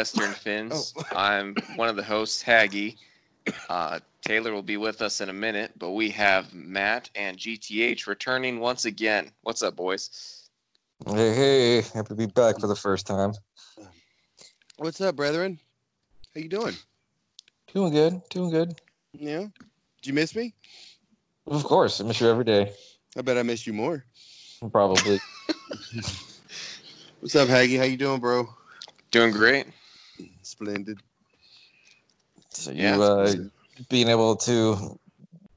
Hello, welcome everyone to Midwestern Fins. I'm one of the hosts, Haggy. Uh, Taylor will be with us in a minute, but we have Matt and GTH returning once again. What's up, boys? Hey, hey, happy to be back for the first time. What's up, brethren? How you doing? Doing good, doing good. Yeah. Did you miss me? Of course, I miss you every day. I bet I miss you more. Probably. What's up, Haggy? How you doing, bro? Doing great. Splendid. So Yeah. you uh, being able to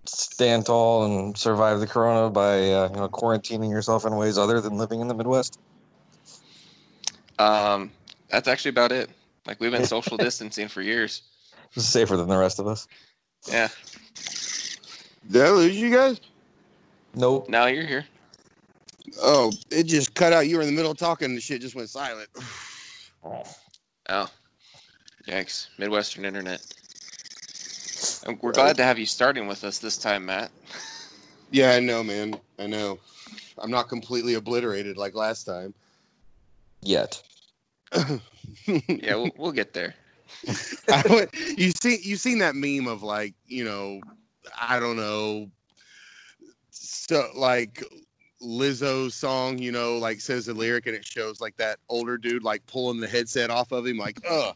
stand tall and survive the corona by uh, you know quarantining yourself in ways other than living in the Midwest. Um, that's actually about it. Like we've been social distancing for years. It's safer than the rest of us. Yeah. Did I lose you guys? Nope. Now you're here. Oh, it just cut out. You were in the middle of talking and the shit just went silent. Oh, yikes! Midwestern internet. We're glad to have you starting with us this time, Matt. Yeah, I know, man. I know. I'm not completely obliterated like last time. Yet. Yeah, we'll, we'll get there. I you see, you seen that meme of like, you know, I don't know, so like Lizzo's song, you know, like says the lyric and it shows like that older dude like pulling the headset off of him, like, ugh.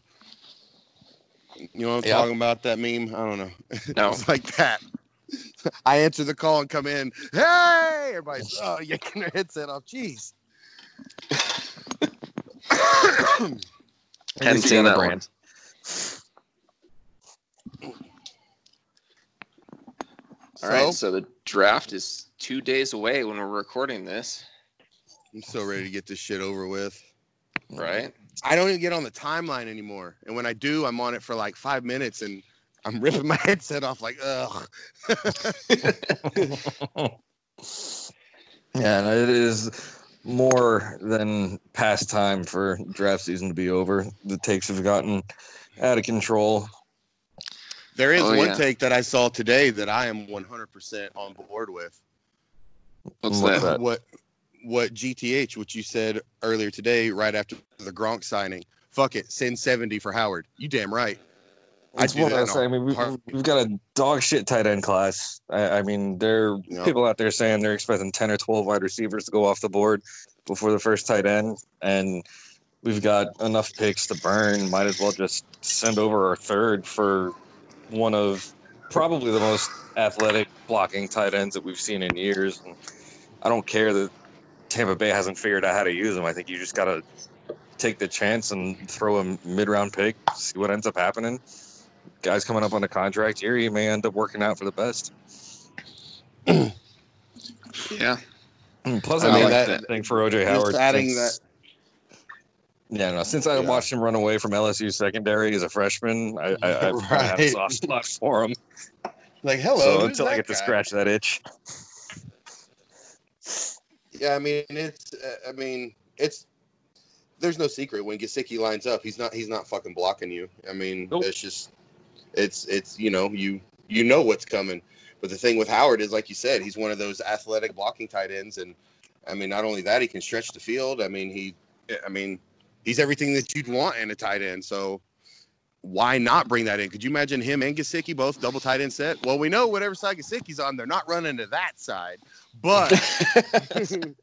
You know what I'm Yeah. talking about? That meme? I don't know. No. it's like that. I answer the call and come in. Hey, everybody's oh yanking their headset off. Jeez. Hadn't you seen that one. brand. All right, so the draft is two days away when we're recording this, I'm so ready to get this shit over with. right? I don't even get on the timeline anymore. And when I do, I'm on it for like five minutes and I'm ripping my headset off like, ugh. Yeah, and it is more than past time for draft season to be over. The takes have gotten out of control. There is Oh, one yeah. take that I saw today that I am 100% on board with. What's What's that? that? What what GTH, which you said earlier today, right after the Gronk signing. Fuck it, send 70 for Howard. You damn right. Do what that I say. I mean, we've, we've got a dog shit tight end class. I, I mean, there are people out there saying they're expecting 10 or 12 wide receivers to go off the board before the first tight end. And we've got enough picks to burn. Might as well just send over our third for one of probably the most athletic blocking tight ends that we've seen in years. And I don't care that Tampa Bay hasn't figured out how to use him. I think you just got to take the chance and throw a mid round pick, see what ends up happening guys coming up on the contract here, he may end up working out for the best. Yeah. Mm, plus, I I, mean, like that- that thing for OJ Howard. adding since- Yeah, no. Since I Yeah. watched him run away from LSU secondary as a freshman, I, I, kind of had a soft spot for him. Like, hello. so until I that get to scratch that itch, Yeah, I mean it's. Uh, I mean it's. There's no secret when Gesicki lines up, he's not. He's not fucking blocking you. I mean, Nope. it's just. It's it's you know you you know what's coming, but the thing with Howard is like you said, he's one of those athletic blocking tight ends, and I mean not only that he can stretch the field. I mean he, I mean he's everything that you'd want in a tight end. So why not bring that in? Could you imagine him and Gesicki both double tight end set? Well, we know whatever side Gesicki's on, they're not running to that side, but.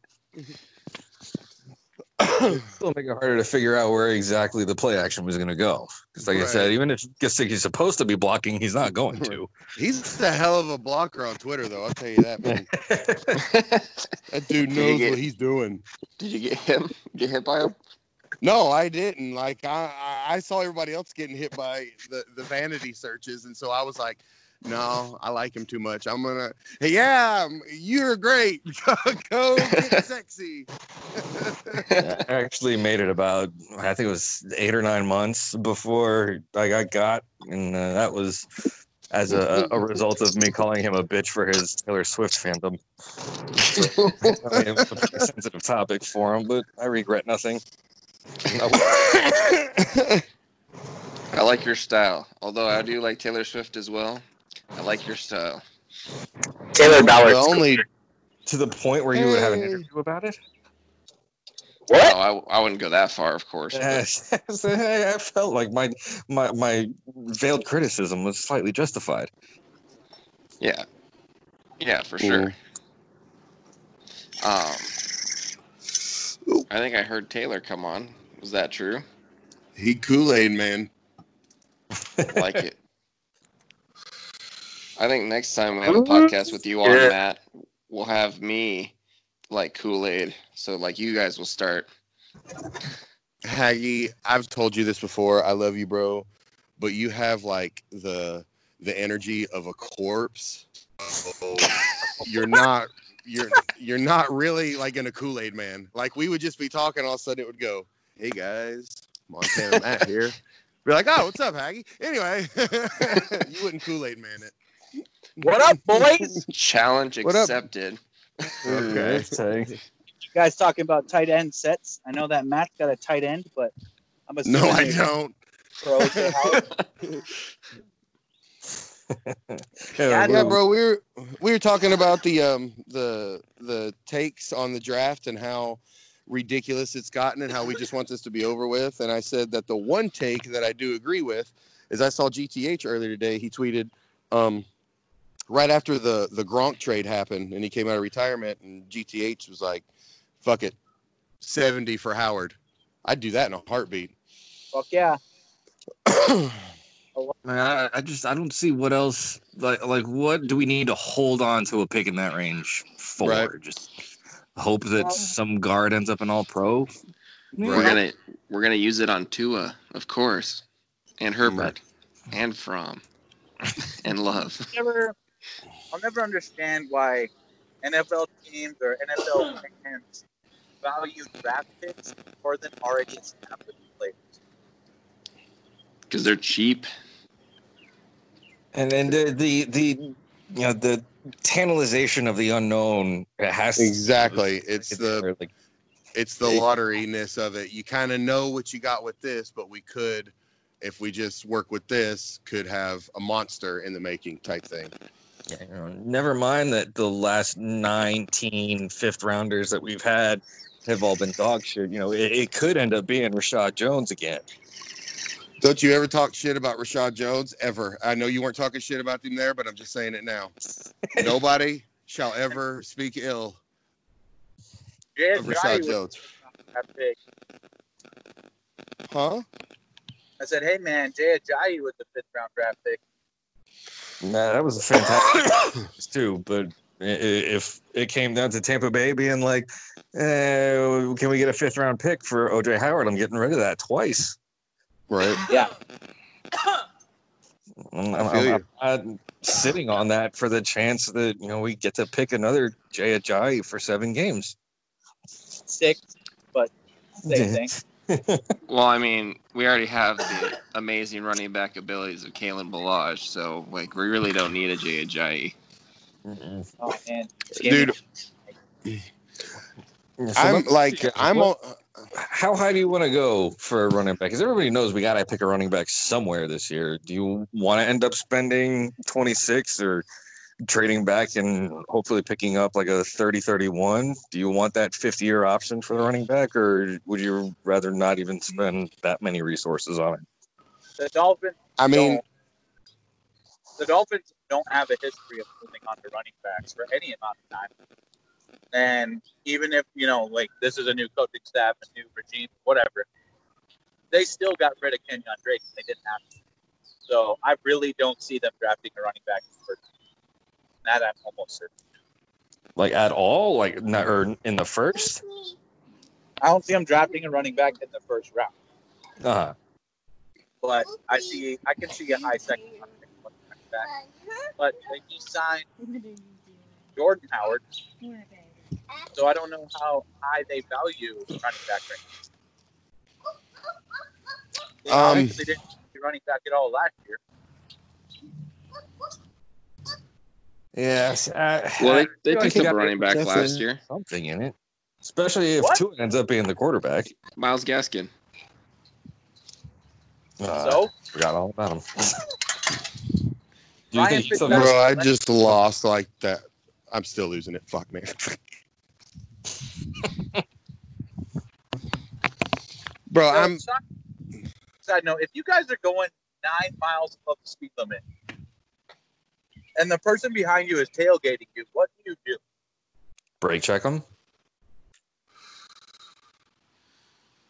it'll make it harder to figure out where exactly the play action was going to go. Because, like I said, even if Gesicki's supposed to be blocking, he's not going to. He's a hell of a blocker on Twitter, though. I'll tell you that, man. That dude knows get- what he's doing. Did you get him? Get hit by him? No, I didn't. Like I, I- I saw everybody else getting hit by the, the vanity searches, and so I was like, no, I like him too much. I'm gonna, hey, yeah, you're great. Go get sexy. I actually made it about I think it was eight or nine months before I got got, and uh, that was as a, a result of me calling him a bitch for his Taylor Swift fandom. I mean, it was a sensitive topic for him, but I regret nothing. I like your style. Although I do like Taylor Swift as well. I like your style. Taylor Ballard. the only To the point where you would have an interview about it. What? No, I, I wouldn't go that far, of course. but- I felt like my my my veiled criticism was slightly justified. Yeah. Yeah, for sure. Um, I think I heard Taylor come on. Was that true? He Kool Aid man. Like it. I think next time we have a podcast with you on, Yeah. Matt, we'll have me like Kool Aid. So like you guys will start. Haggy, I've told you this before. I love you, bro, but you have like the the energy of a corpse. So you're not you're you're not really like in a Kool Aid man. Like we would just be talking, all of a sudden it would go, "Hey guys, Montana Matt here." Be like, "Oh, what's up, Haggy?" Anyway, you wouldn't Kool Aid man it. What up, boys? Challenge What up? accepted. Okay. Okay. You guys talking about tight end sets? I know that Matt's got a tight end, but I'm assuming No, I it's don't. pro to Howard. Yeah, Yeah, bro, we were we were talking about the um the the takes on the draft and how ridiculous it's gotten and how we just want this to be over with. And I said that the one take that I do agree with is I saw GTH earlier today. He tweeted um right after the the Gronk trade happened and he came out of retirement and GTH was like, "Fuck it, seventy for Howard." I'd do that in a heartbeat. Fuck yeah. Man, I, I just I don't see what else like like what do we need to hold on to a pick in that range for? Right. Just hope that some guard ends up an all pro. We're gonna we're gonna use it on Tua, of course, and Herbert, and Fromm, and Love. Never, I'll never understand why NFL teams or NFL fans value draft picks more than already established players. Because they're cheap. And then the the the you know the tantalization of the unknown it has to- Exactly. It's the like it's the lotteryness of it. You kind of know what you got with this, but we could, if we just work with this, could have a monster in the making type thing. Yeah, you know, never mind that the last 19 fifth rounders that we've had have all been dog shit. You know, it, it could end up being Reshad Jones again. Don't you ever talk shit about Reshad Jones ever? I know you weren't talking shit about him there, but I'm just saying it now. Nobody shall ever speak ill Jay of Reshad was Jones. that. Huh? I said, hey man, Jay Ajayi was the fifth round draft pick. Nah, that was a fantastic too. But i- i- if it came down to Tampa Bay being like, eh, can we get a fifth round pick for OJ Howard? I'm getting rid of that twice. Right. Yeah. I'm, I I'm- I'm you. not sitting on that for the chance that you know we get to pick another Jay Ajayi for seven games. Six, but same thing. Well, I mean, we already have the amazing running back abilities of Kalen Ballage, so like we really don't need a Jay Ajayi. Mm-mm. Oh man, Dude, I'm like, I'm on. How high do you want to go for a running back? Because everybody knows we got to pick a running back somewhere this year. Do you want to end up spending 26 or trading back and hopefully picking up like a 30 31? Do you want that 50 year option for the running back, or would you rather not even spend that many resources on it? the Dolphins. I mean, the Dolphins don't have a history of moving on to running backs for any amount of time. And even if you know, like this is a new coaching staff, a new regime, whatever, they still got rid of Kenyan Drake. They didn't have to. So I really don't see them drafting a running back first. That I'm almost certain. Like at all? Like not, or in the first? I don't see them drafting a running back in the first round. Uh, huh. But I see, I can see a high second round running back. But they just signed Jordan Howard. So I don't know how high they value running back right now. They Um, obviously didn't running back at all last year. Yes. Uh, Well, they, they feel like picked up a running back last year, Something in it. Especially if What? Tua ends up being the quarterback. Myles Gaskin. Uh, so Forgot all about him. Do you think he's still bro, I just lost like that. I'm still losing it. Fuck, man. bro. So, I'm side- Side note: If you guys are going nine miles above the speed limit, and the person behind you is tailgating you, what do you do? Brake check them.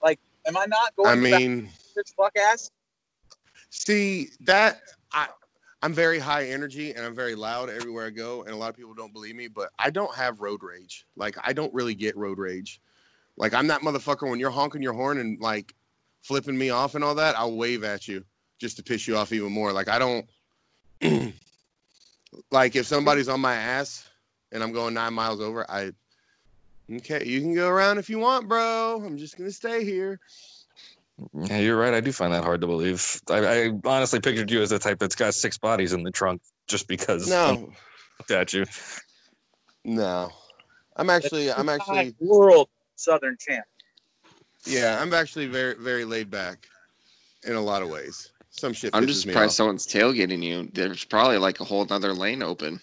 Like, am I not going? I mean, bitch fuck ass? see that I I'm very high energy and I'm very loud everywhere I go, and a lot of people don't believe me, but I don't have road rage. Like I don't really get road rage. Like I'm that motherfucker when you're honking your horn and like flipping me off and all that, I'll wave at you just to piss you off even more. Like I don't like if somebody's on my ass and I'm going nine miles over, I okay, you can go around if you want, bro. I'm just gonna stay here. Yeah, you're right. I do find that hard to believe. I, I honestly pictured you as the type that's got six bodies in the trunk just because No, looked at you. no. I'm actually I'm actually world Southern champ. yeah, I'm actually very very laid back in a lot lot of ways. Some shit I'm just surprised someone's tailgating you. There's probably like a whole other lane open.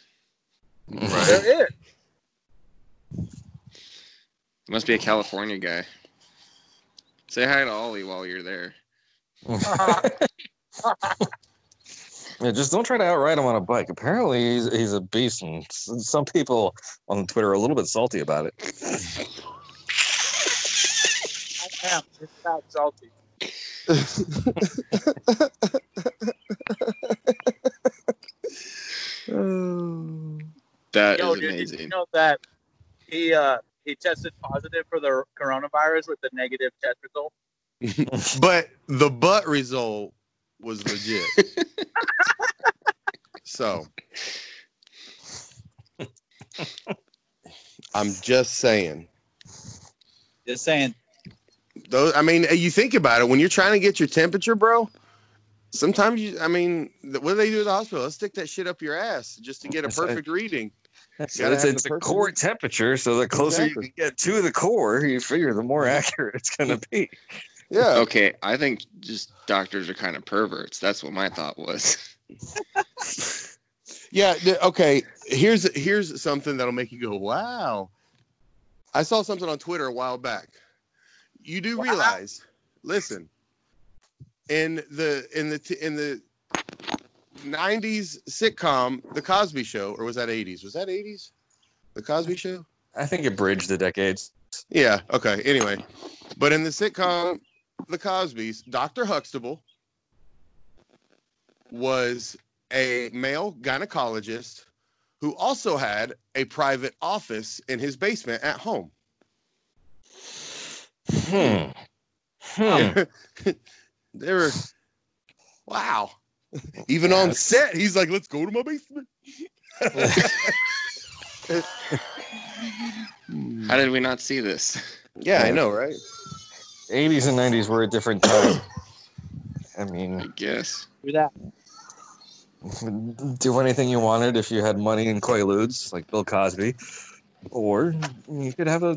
Right. There is. Must be a California guy. Say hi to Ollie while you're there. Yeah, just don't try to outride him on a bike. Apparently, he's, he's a beast, and some people on Twitter are a little bit salty about it. I am. It's not salty. That is Yo, dude, did you know that he uh he tested positive for the coronavirus with the negative test result? but the butt result was legit. so I'm just saying. Just saying. Those I mean, you think about it when you're trying to get your temperature, bro. Sometimes you, I mean, th- what do they do at the hospital? Let's stick that shit up your ass just to get a That's perfect reading. So it's, it's a core temperature, so the closer Exactly. you can get to the core, you figure the more accurate it's going to be. Yeah. Okay, I think just doctors are kind of perverts. That's what my thought was. Yeah. th- Okay. Here's here's something that'll make you go, "Wow." I saw something on Twitter a while back. You do Wow. realize, listen, in the in the in the '90s sitcom, The Cosby Show, or was that '80s? Was that '80s? The Cosby Show. I think it bridged the decades. Yeah. Okay. Anyway, but in the sitcom The Cosby's, Dr. Huxtable was a male gynecologist who also had a private office in his basement at home. Hmm. Hmm. they were, wow. Even on set, he's like, let's go to my basement. How did we not see this? Yeah, I know, right? 80s and 90s were a different time. I mean, I mean, guess. Do that. do anything you wanted if you had money and Quaaludes, like Bill Cosby, or you could have a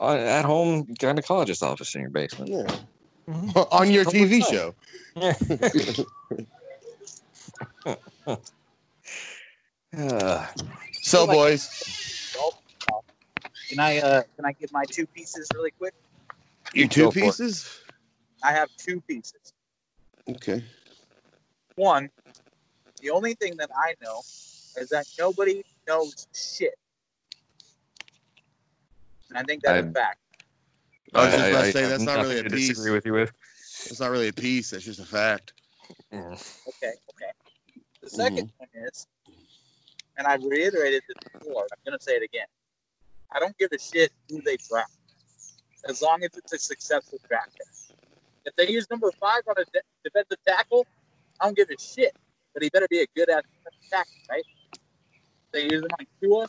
mm, at home gynecologist office in your basement. Yeah. Mhm. on your TV fine. show. Uh, So, Like- boys, Can I uh can I give my two pieces really quick? you Go two pieces? I have two pieces. Okay. One, the only thing that I know is that nobody knows shit. And I think that's a I- fact. I was just about to say, that's not really a to piece. disagree with you with. It's not really a piece. That's just a fact. Mm. Okay, okay. The 2nd one is, and I've reiterated this before, I'm going to say it again. I don't give a shit who they draft, as long as it's a successful draft pick. If they use number five on a de- defensive tackle, I don't give a shit. But he better be a good ass defensive tackle, right? If they use him on Tua,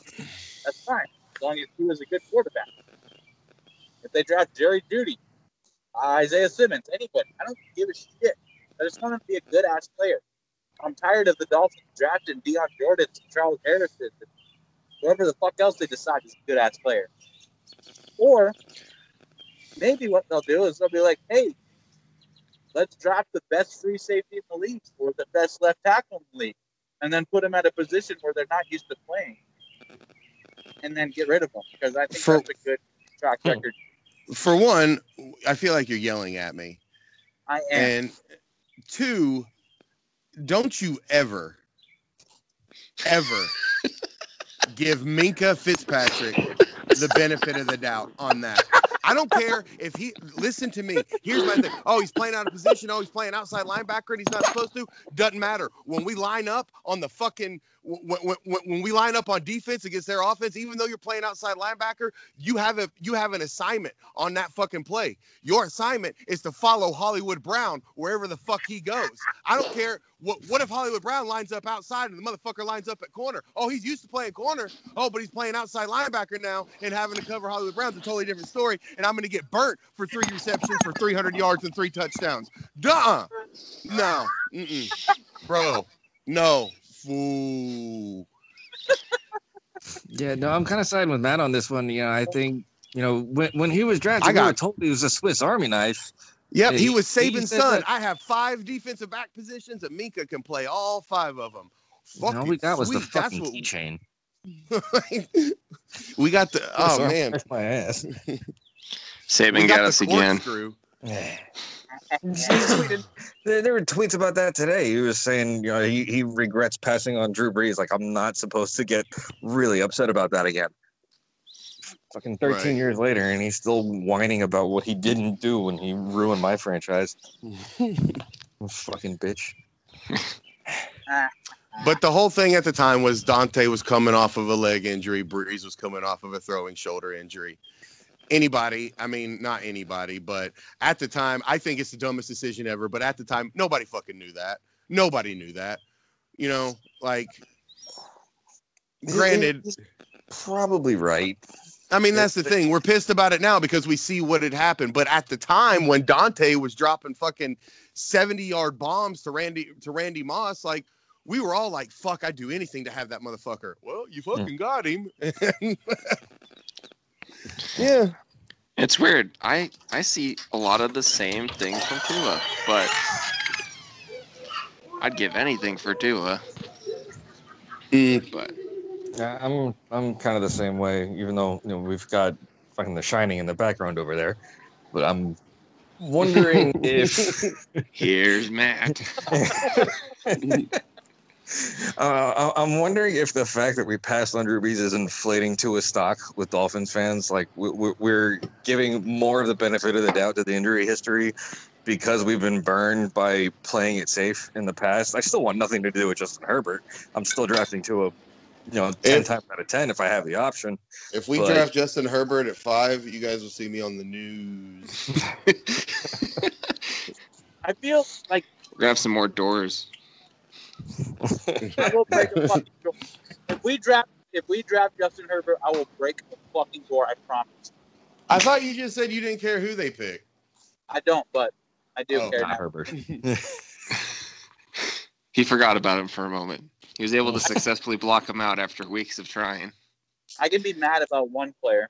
that's fine, as long as Tua's a good quarterback. If they draft Jerry Jeudy, Isaiah Simmons, anybody, I don't give a shit. I just want him to be a good ass player. I'm tired of the Dolphins drafting Dion Jordan Charles Harrison whoever the fuck else they decide is a good ass player. Or maybe what they'll do is they'll be like, hey, let's draft the best free safety in the league or the best left tackle in the league and then put them at a position where they're not used to playing and then get rid of them because I think For- that's a good track Hmm. record. For one, I feel like you're yelling at me. I am. And two, don't you ever, ever give Minkah Fitzpatrick the benefit of the doubt on that. I don't care if he listen to me. Here's my thing. Oh, he's playing out of position. Oh, he's playing outside linebacker and he's not supposed to. Doesn't matter. When we line up on the fucking when, when, when we line up on defense against their offense, even though you're playing outside linebacker, you have a you have an assignment on that fucking play. Your assignment is to follow Hollywood Brown wherever the fuck he goes. I don't care what what if Hollywood Brown lines up outside and the motherfucker lines up at corner. Oh, he's used to playing corner. Oh, but he's playing outside linebacker now and having to cover Hollywood Brown's a totally different story. And I'm gonna get burnt for three receptions for 300 yards and three touchdowns. Duh. No. Mm-mm. Bro. No. Fool. Yeah, no, I'm kind of siding with Matt on this one. You know, I think you know when when he was drafted, I got- we told he was a Swiss Army knife. Yep, he he- was he Saban's son. I have five defensive back positions, and Minkah can play all five of them. All we got was the sweet. That's fucking what- keychain. we got the oh man, my ass. Saban got, got us again. corkscrew. There, there were tweets about that today. He was saying, you know, he, he regrets passing on Drew Brees. Like, I'm not supposed to get really upset about that again. Fucking 13 Right. years later, and he's still whining about what he didn't do when he ruined my franchise. Fucking bitch. But the whole thing at the time was Daunte was coming off of a leg injury, Brees was coming off of a throwing shoulder injury. Anybody, I mean, not anybody, but at the time, I think it's the dumbest decision ever. But at the time, nobody fucking knew that. Nobody knew that. You know, like, granted, probably right. I mean, that's the thing. We're pissed about it now because we see what had happened. But at the time when Daunte was dropping fucking 70 yard bombs to Randy to Randy Moss, like we were all like, fuck, I'd do anything to have that motherfucker. Well, you fucking got him. yeah. It's weird. I I see a lot of the same things from Tua, but I'd give anything for Tua. But Yeah, I'm I'm kind of the same way, even though you know we've got fucking The Shining in the background over there. But I'm wondering if here's Matt. uh, I- I'm wondering if the fact that we passed on Drew Brees is inflating to a stock with Dolphins fans. Like we- we- we're giving more of the benefit of the doubt to the injury history because we've been burned by playing it safe in the past. I still want nothing to do with Justin Herbert. I'm still drafting to a, you know, ten If- times out of ten if I have the option. If we But- draft Justin Herbert at five, you guys will see me on the news. I feel like We're gonna have some more doors. I will break a fucking door. If we draft, if we draft Justin Herbert, I will break a fucking door. I promise. I thought you just said you didn't care who they pick. I don't, but I do Oh, care Not now. Herbert. He forgot about him for a moment. He was able to successfully block him out after weeks of trying. I can be mad about one player.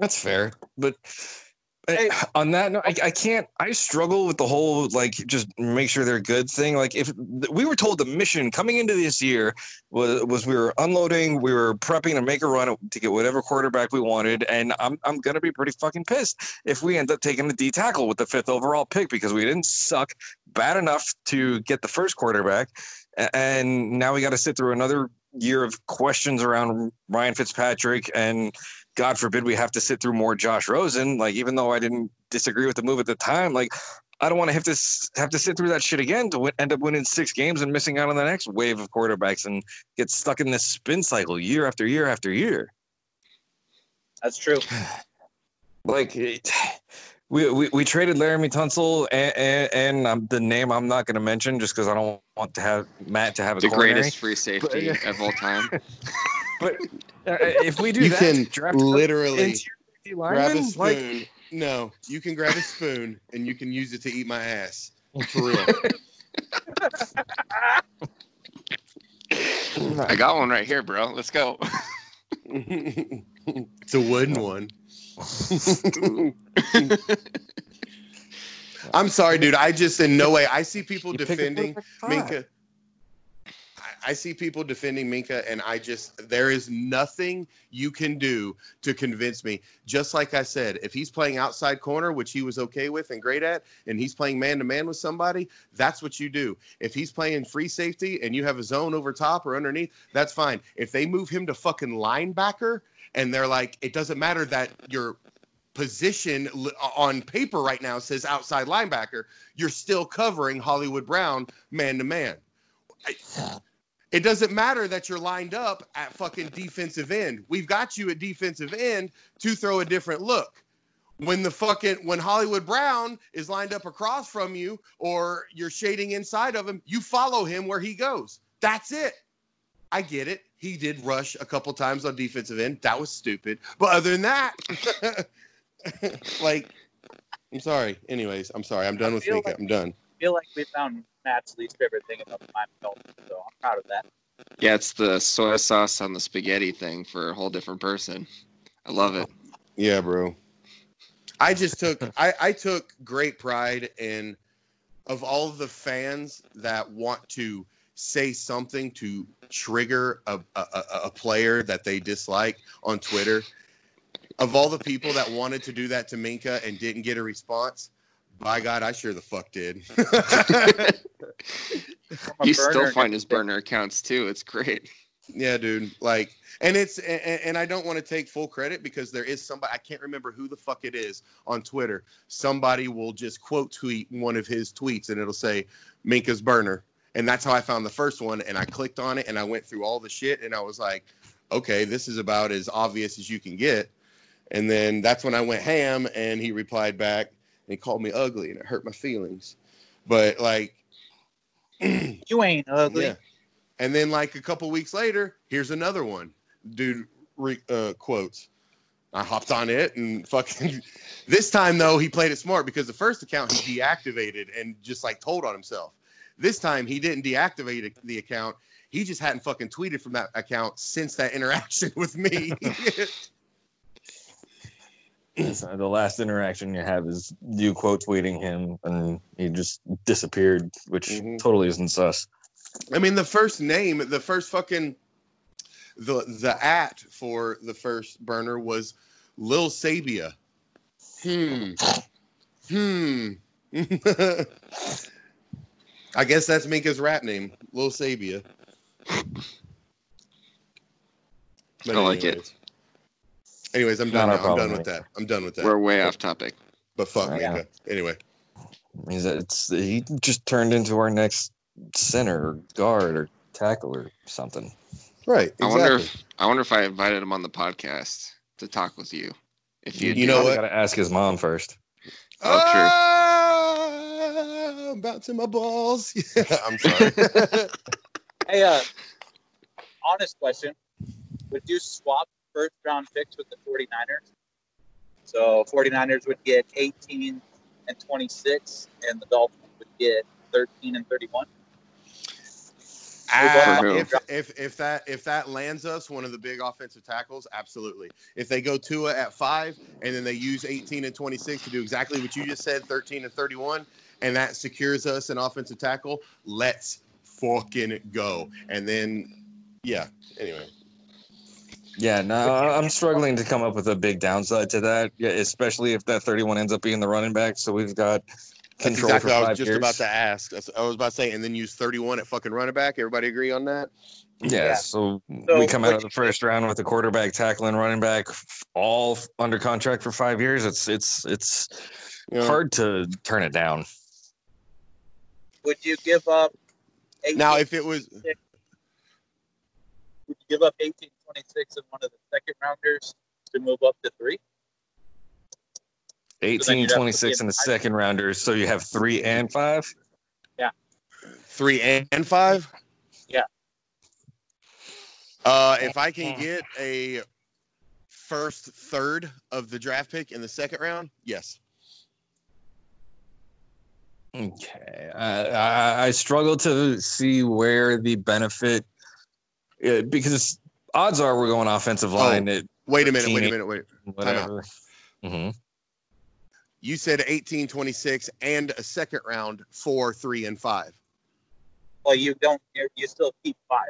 That's fair, but on that note, I, oh. I can't. I struggle with the whole like just make sure they're good thing. Like if we were told the mission coming into this year was was we were unloading, we were prepping to make a run to get whatever quarterback we wanted, and I'm I'm gonna be pretty fucking pissed if we end up taking the D tackle with the fifth overall pick because we didn't suck bad enough to get the first quarterback, and now we got to sit through another year of questions around Ryan Fitzpatrick and God forbid we have to sit through more Josh Rosen. Like, even though I didn't disagree with the move at the time, like, I don't want to have to have to sit through that shit again to win, end up winning six games and missing out on the next wave of quarterbacks and get stuck in this spin cycle year after year after year. That's true. Like, it, we, we we traded Laremy Tunsil and, and, and um, the name I'm not going to mention just because I don't want to have Matt to have a The coronary. greatest free safety of all time. But Uh, uh, if we do You that, can draft literally grab a spoon. like, no, you can grab a spoon and you can use it to eat my ass. For real. I got one right here, bro. Let's go. it's a wooden one. I'm sorry, dude. I just in no way. I see people you defending quarterback. Minkah. I, see people defending Minkah, and I just there is nothing you can do to convince me. Just like I said, if he's playing outside corner, which he was okay with and great at, and he's playing man to man with somebody, that's what you do. If he's playing free safety and you have a zone over top or underneath, that's fine. If they move him to fucking linebacker and they're like, it doesn't matter that your position on paper right now says outside linebacker, you're still covering Hollywood Brown man to man. It doesn't matter that you're lined up at fucking defensive end. We've got you at defensive end to throw a different look. When the fucking when Hollywood Brown is lined up across from you or you're shading inside of him, you follow him where he goes. That's it. I get it. He did rush a couple times on defensive end. That was stupid. But other than that, like, I'm sorry. Anyways, I'm sorry. I'm done with Minkah. like- I'm done. I feel like we found Matt's least favorite thing about my Miami Dolphins, so I'm proud of that. Yeah, it's the soy sauce on the spaghetti thing for a whole different person. I love it. Yeah, bro. I just took I, I took great pride in of all the fans that want to say something to trigger a, a, a- a player that they dislike on Twitter. Of all the people that wanted to do that to Minkah and didn't get a response, by God, I sure the fuck did. You still find his burner accounts too. It's great. Yeah, dude. Like, and it's and, and I don't want to take full credit because there is somebody I can't remember who the fuck it is on Twitter. Somebody will just quote tweet one of his tweets and it'll say Minkah's burner, and that's how I found the first one. And I clicked on it and I went through all the shit and I was like, okay, this is about as obvious as you can get. And then that's when I went ham and he replied back and he called me ugly and it hurt my feelings. But like. You ain't ugly. Yeah. And then like a couple weeks later, here's another one. Dude re, uh, quotes. I hopped on it and fucking. This time though, he played it smart because the first account he deactivated and just like told on himself. This time he didn't deactivate the account. He just hadn't fucking tweeted from that account since that interaction with me. So the last interaction you have is you quote tweeting him, and he just disappeared, which Mhm. totally isn't sus. I mean, the first name, the first fucking the the at for the first burner was Lil Sabia. Hmm. Hmm. I guess that's Minkah's rap name, Lil Sabia. But I like it. Anyways. Anyways, I'm done. now. I'm problem, done with Mike. that. I'm done with that. We're way off topic. but fuck Yeah. Minkah. Anyway, He's it's he just turned into our next center or guard or tackle or something. right. I wonder if I wonder if I invited him on the podcast to talk with you. If you, You know probably what? Got to ask his mom first. Oh, true. Ah, bouncing my balls. Yeah, I'm sorry. Hey, uh, honest question. Would you swap first round picks with the 49ers? So 49ers would get 18 and 26, and the Dolphins would get 13 and 31. Ah, if, if if that if that lands us one of the big offensive tackles, absolutely. If they go Tua at five and then they use 18 and 26 to do exactly what you just said, 13 and 31, and that secures us an offensive tackle, let's fucking go. And then, yeah. Anyway, Yeah, no, I'm struggling to come up with a big downside to that, yeah, especially if that 31 ends up being the running back. So we've got that's control exactly for what I was just years. about to ask. I was about to say, and then use 31 at fucking running back. Everybody agree on that? Yeah, Yeah. so, So we come out of the you- first round with a quarterback, tackle, and running back, all under contract for five years. It's it's it's You know? hard to turn it down. Would you give up? 18, Now, if it was, would you give up 18, 26 and one of the second rounders to move up to three? then 18, you'd have to 26 be in the in- second rounders. So you have three and five. Yeah. three and five. Yeah. Uh, if I can get a first third of the draft pick in the second round, yes. Okay, I, I, I struggle to see where the benefit, uh, because odds are we're going offensive line at Wait a minute. Wait a minute. Wait. whatever. hmm You said 18, 26, and a second round for three and five. Well, you don't. You you still keep five.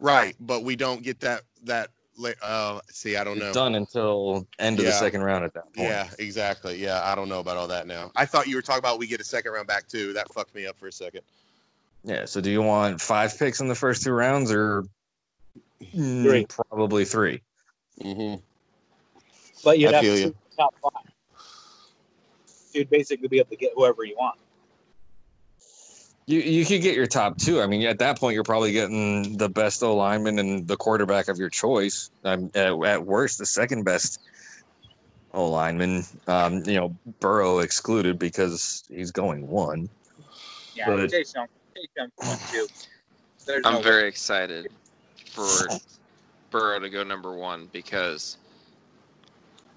Right, but we don't get that that. la- Uh, see, I don't It's know. done until end of the second round at that point. Yeah, exactly. Yeah, I don't know about all that now. I thought you were talking about we get a second round back too. That fucked me up for a second. Yeah. So do you want five picks in the first two rounds or Three. Probably three. Mm-hmm. But you'd I have to you. top five. You'd basically be able to get whoever you want. You you could get your top two. I mean, at that point, you're probably getting the best O lineman and the quarterback of your choice. Um, at, at worst, the second best O lineman. Um, you know, Burrow excluded because he's going one. Yeah, But- Chase Young, Chase one too. There's I'm no very excited for Burrow to go number one because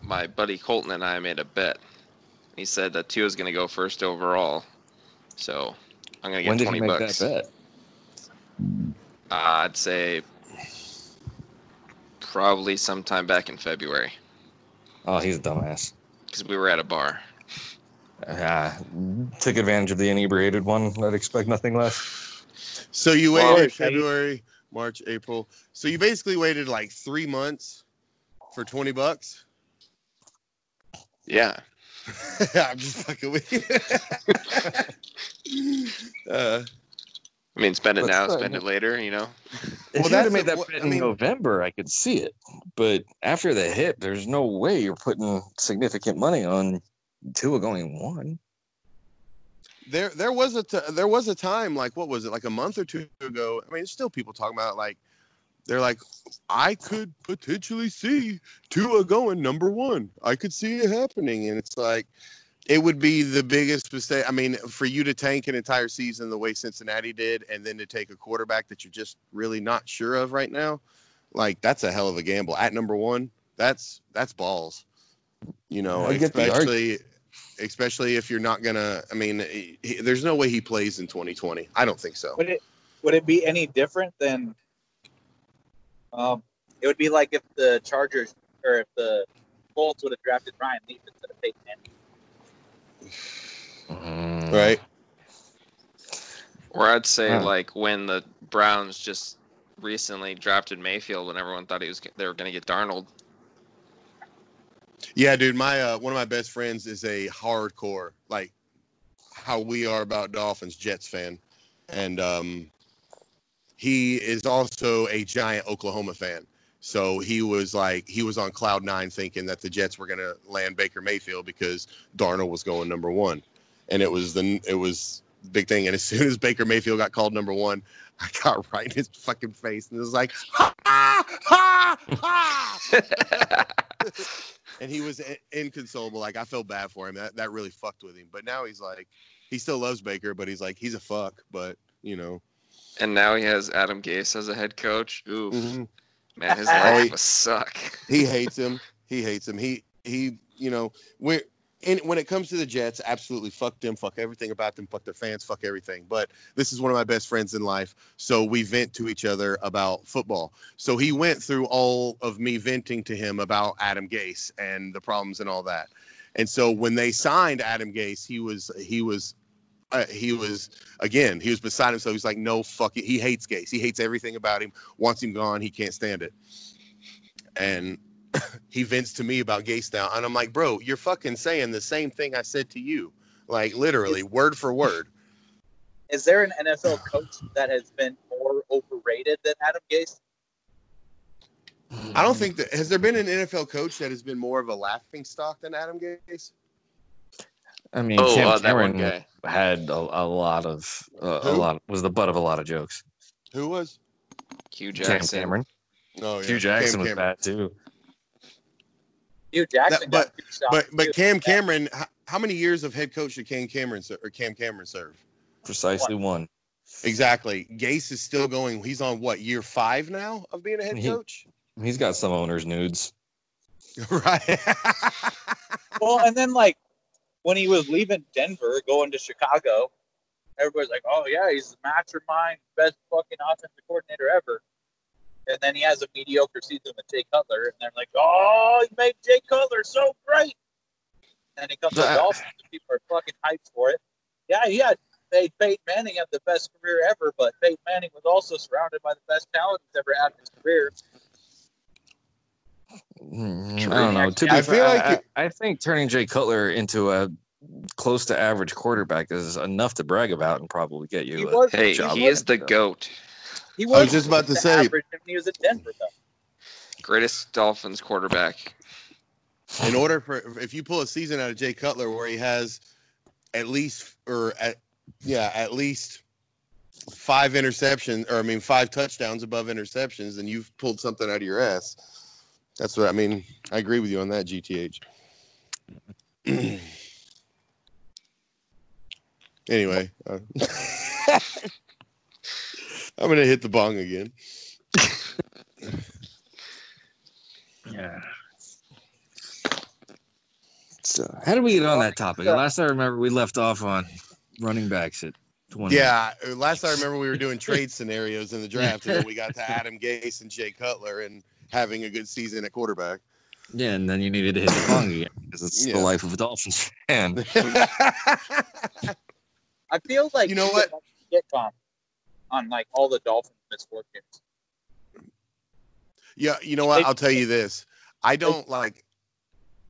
my buddy Colton and I made a bet. He said that Tua is going to go first overall, so I'm going to When get did he twenty make bucks. that bet? Uh, I'd say probably sometime back in February Oh, he's a dumbass. because we were at a bar. Uh, took advantage of the inebriated one. I'd expect nothing less. So you waited okay. February, March, April. So you basically waited like three months for twenty bucks. Yeah, I'm just fucking with you. uh, I mean, spend it But now, still, spend it later. You know, If Well, you that's made that what- bet I in mean- November, I could see it. But after the hit, there's no way you're putting significant money on Tua going one. There, there was a t- there was a time like what was it like a month or two ago? I mean, there's still people talking about like they're like, I could potentially see Tua going number one. I could see it happening, and it's like it would be the biggest mistake. I mean, for you to tank an entire season the way Cincinnati did, and then to take a quarterback that you're just really not sure of right now, like that's a hell of a gamble at number one. That's that's balls. You know, I get the arg- especially especially if you're not gonna. I mean, he, he- there's no way he plays in 2020. I don't think so. Would it would it be any different than? Um, it would be like if the Chargers or if the Colts would have drafted Ryan Leaf instead of Peyton Manning. Mm. Right? or I'd say Huh. like when the Browns just recently drafted Mayfield when everyone thought he was they were going to get Darnold. Yeah, dude. My uh, one of my best friends is a hardcore like how we are about Dolphins Jets fan, and um, he is also a giant Oklahoma fan. So he was like he was on cloud nine thinking that the Jets were gonna land Baker Mayfield because Darnold was going number one, and it was the it was big thing. And as soon as Baker Mayfield got called number one, I got right in his fucking face and it was like ha ha ha ha. and he was i- inconsolable. Like I felt bad for him. That that really fucked with him. But now he's like, he still loves Baker, but he's like, he's a fuck. But you know, and now he has Adam Gase as a head coach. Oof, Mhm. man, his Oh, life must suck. he hates him. He hates him. He he. You know, when and when it comes to the Jets, absolutely fuck them, fuck everything about them, fuck their fans, fuck everything. But this is one of my best friends in life, so we vent to each other about football. So he went through all of me venting to him about Adam Gase and the problems and all that. And so when they signed Adam Gase, he was he was uh, he was again he was beside himself. He's like, no fucking. He hates Gase. He hates everything about him. Wants him gone. He can't stand it. And he vents to me about Gase now, and I'm like, bro, you're fucking saying the same thing I said to you, like literally word for word. Is there an NFL coach that has been more overrated than Adam Gase? I don't think that has there been an NFL coach that has been more of a laughing stock than Adam Gase. I mean, Oh, Cam uh, Cameron had a, a lot of uh, a lot was the butt of a lot of jokes. Who was? Hue Cam Cameron, Oh, yeah. Hue Jackson Cam was Cameron. bad too. Hue Jackson, That- got two shots, But but too. Cam Cameron, how, how many years of head coach did Cam Cameron ser- or Cam Cameron serve? Precisely one. Exactly. Gase is still going. He's on what year five now of being a head He- coach, He's got some owners nudes. right? Well, and then like when he was leaving Denver, going to Chicago, everybody's like, "Oh yeah, he's the mastermind, best fucking offensive coordinator ever." And then he has a mediocre season with Jay Cutler, and they're like, "Oh, he made Jay Cutler so great." And he comes to the Dolphins, and people are fucking hyped for it. Yeah, he had made Peyton Manning have the best career ever, but Peyton Manning was also surrounded by the best talent he's ever had in his career. Mm, I don't know. To be I feel I, like I, I think turning Jay Cutler into a close to average quarterback is enough to brag about and probably get you. He a was- Hey, job. he is the goat. He I was, was just about to say- average he was at Denver, though. Greatest Dolphins quarterback. in order for if you pull a season out of Jay Cutler where he has at least or at yeah at least five interceptions or I mean five touchdowns above interceptions, then you've pulled something out of your ass. That's what I mean. I agree with you on that, GTH. anyway, uh, I'm gonna hit the bong again. Yeah. So, how did we get on that topic? Last I remember, we left off on running backs at 20. Yeah, last I remember we were doing trade scenarios in the draft, and then we got to Adam Gase and Jay Cutler and having a good season at quarterback. Yeah, and then you needed to hit the bong again because it's Yeah. the life of a Dolphins fan. I feel like You know what? got Get on, like all the Dolphins misfortunes. yeah, you know what? I'll tell you this. I don't like.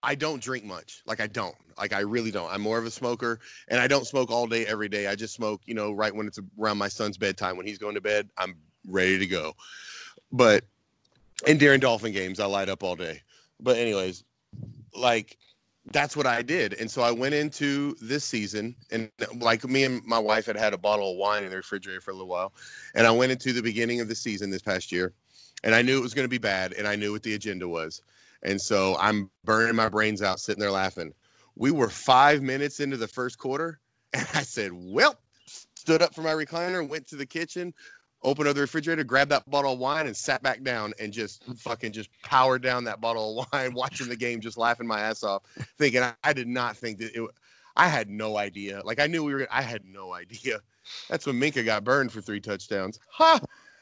I don't drink much. Like I don't. Like I really don't. I'm more of a smoker, and I don't smoke all day every day. I just smoke, you know, right when it's around my son's bedtime. When he's going to bed, I'm ready to go. But in during Dolphin games, I light up all day. But anyways, like that's what I did. And so I went into this season and like me and my wife had had a bottle of wine in the refrigerator for a little while. And I went into the beginning of the season this past year and I knew it was going to be bad and I knew what the agenda was. And so I'm burning my brains out sitting there laughing. We were 5 minutes into the first quarter and I said, "Well, stood up from my recliner, went to the kitchen, opened up the refrigerator, grabbed that bottle of wine, and sat back down and just mm. fucking just powered down that bottle of wine, watching the game, just laughing my ass off, thinking I, I did not think that it. I had no idea. Like I knew we were. I had no idea. That's when Minkah got burned for three touchdowns. Ha!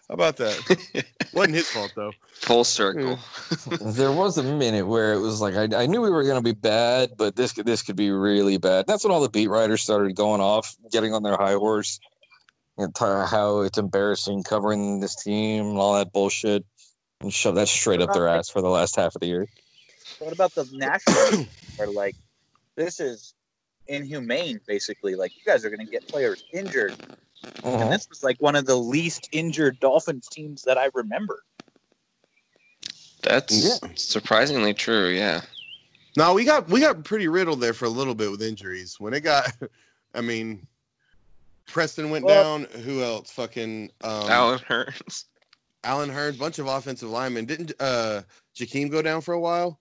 How about that? Wasn't his fault though. Full circle. Mm. there was a minute where it was like I, I knew we were going to be bad, but this could this could be really bad. That's when all the beat writers started going off, getting on their high horse, and t- how it's embarrassing covering this team and all that bullshit, and shove that straight up their ass for the last half of the year. What about the national? where like this is inhumane, basically. Like you guys are going to get players injured, and mm-hmm. this was like one of the least injured Dolphins teams that I remember. That's surprisingly true. Yeah. No, we got we got pretty riddled there for a little bit with injuries. When it got, I mean, Preston went Well- down. Who else? Fucking um, Allen Hurns. Allen Hurns, bunch of offensive linemen. Didn't uh Jakeem go down for a while?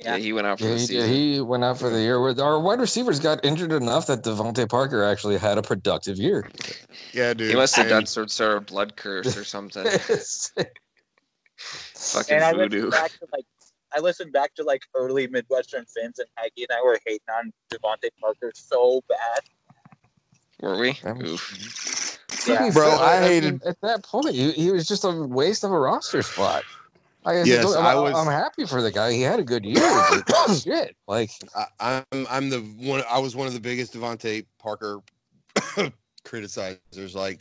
Yeah, he went out for Yeah, the he, season. he went out for the year. With our wide receivers got injured enough that DeVante Parker actually had a productive year. Yeah, dude. He must have done some sort of blood curse or something. Fucking and I voodoo. listened back to like I listened back to like early Midwestern Fins, and Aggie and I were hating on DeVante Parker so bad. Were we? Oof. Yeah. Bro, I mean, hated- at that point. He, he was just a waste of a roster spot. Like, I said, Yes, don't- I I'm, was- I'm happy for the guy. He had a good year. but shit, like I, I'm I'm the one. I was one of the biggest DeVante Parker criticizers. Like,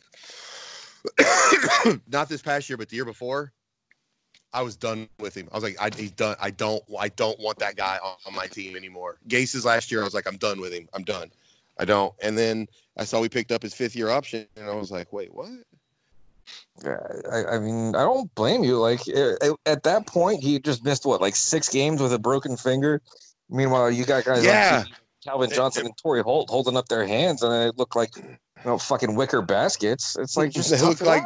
not this past year, but the year before. I was done with him. I was like, I, he's done. I don't. I don't want that guy on, on my team anymore. Gase's last year, I was like, I'm done with him. I'm done. I don't. And then I saw we picked up his fifth year option, and I was like, wait, what? Yeah, I, I mean, I don't blame you. Like eh, eh, at that point, he just missed what, like six games with a broken finger. Meanwhile, you got guys Yeah. like Calvin Johnson and Torry Holt holding up their hands, and they look like you know fucking wicker baskets. It's like just They look it like-.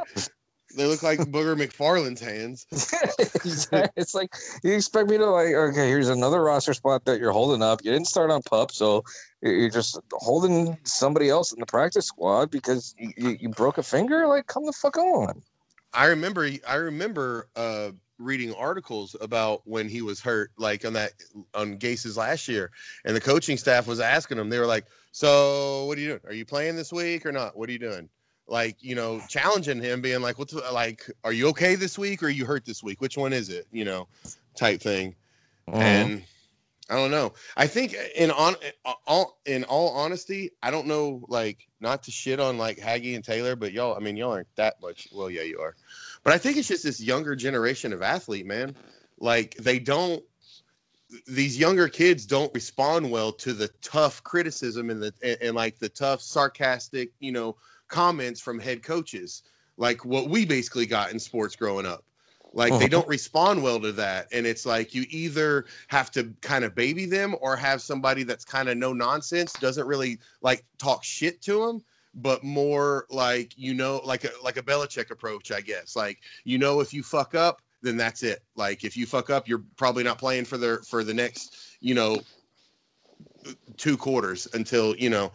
They look like Booger McFarland's hands. it's like you expect me to like okay here's another roster spot that you're holding up you didn't start on pup so you're just holding somebody else in the practice squad because you, you, you broke a finger like come the fuck on I remember I remember uh reading articles about when he was hurt, like on that on Gase's last year, and the coaching staff was asking him. They were like, "So what are you doing? Are you playing this week or not? What are you doing?" Like you know, challenging him, being like, "What's like? Are you okay this week or are you hurt this week? Which one is it?" You know, type thing. Mm-hmm. And I don't know. I think in on all in all honesty, I don't know like not to shit on like Haggy and Taylor, but y'all, I mean, y'all aren't that much. Well, yeah, you are. But I think it's just this younger generation of athlete, man. Like they don't these younger kids don't respond well to the tough criticism and the and, and like the tough sarcastic, you know, comments from head coaches. Like what we basically got in sports growing up. Like they uh-huh. don't respond well to that. And it's like you either have to kind of baby them or have somebody that's kind of no nonsense, doesn't really like talk shit to them, but more like, you know, like a like a Belichick approach, I guess. Like, you know, if you fuck up, then that's it. Like if you fuck up, you're probably not playing for the for the next, you know, two quarters until, you know.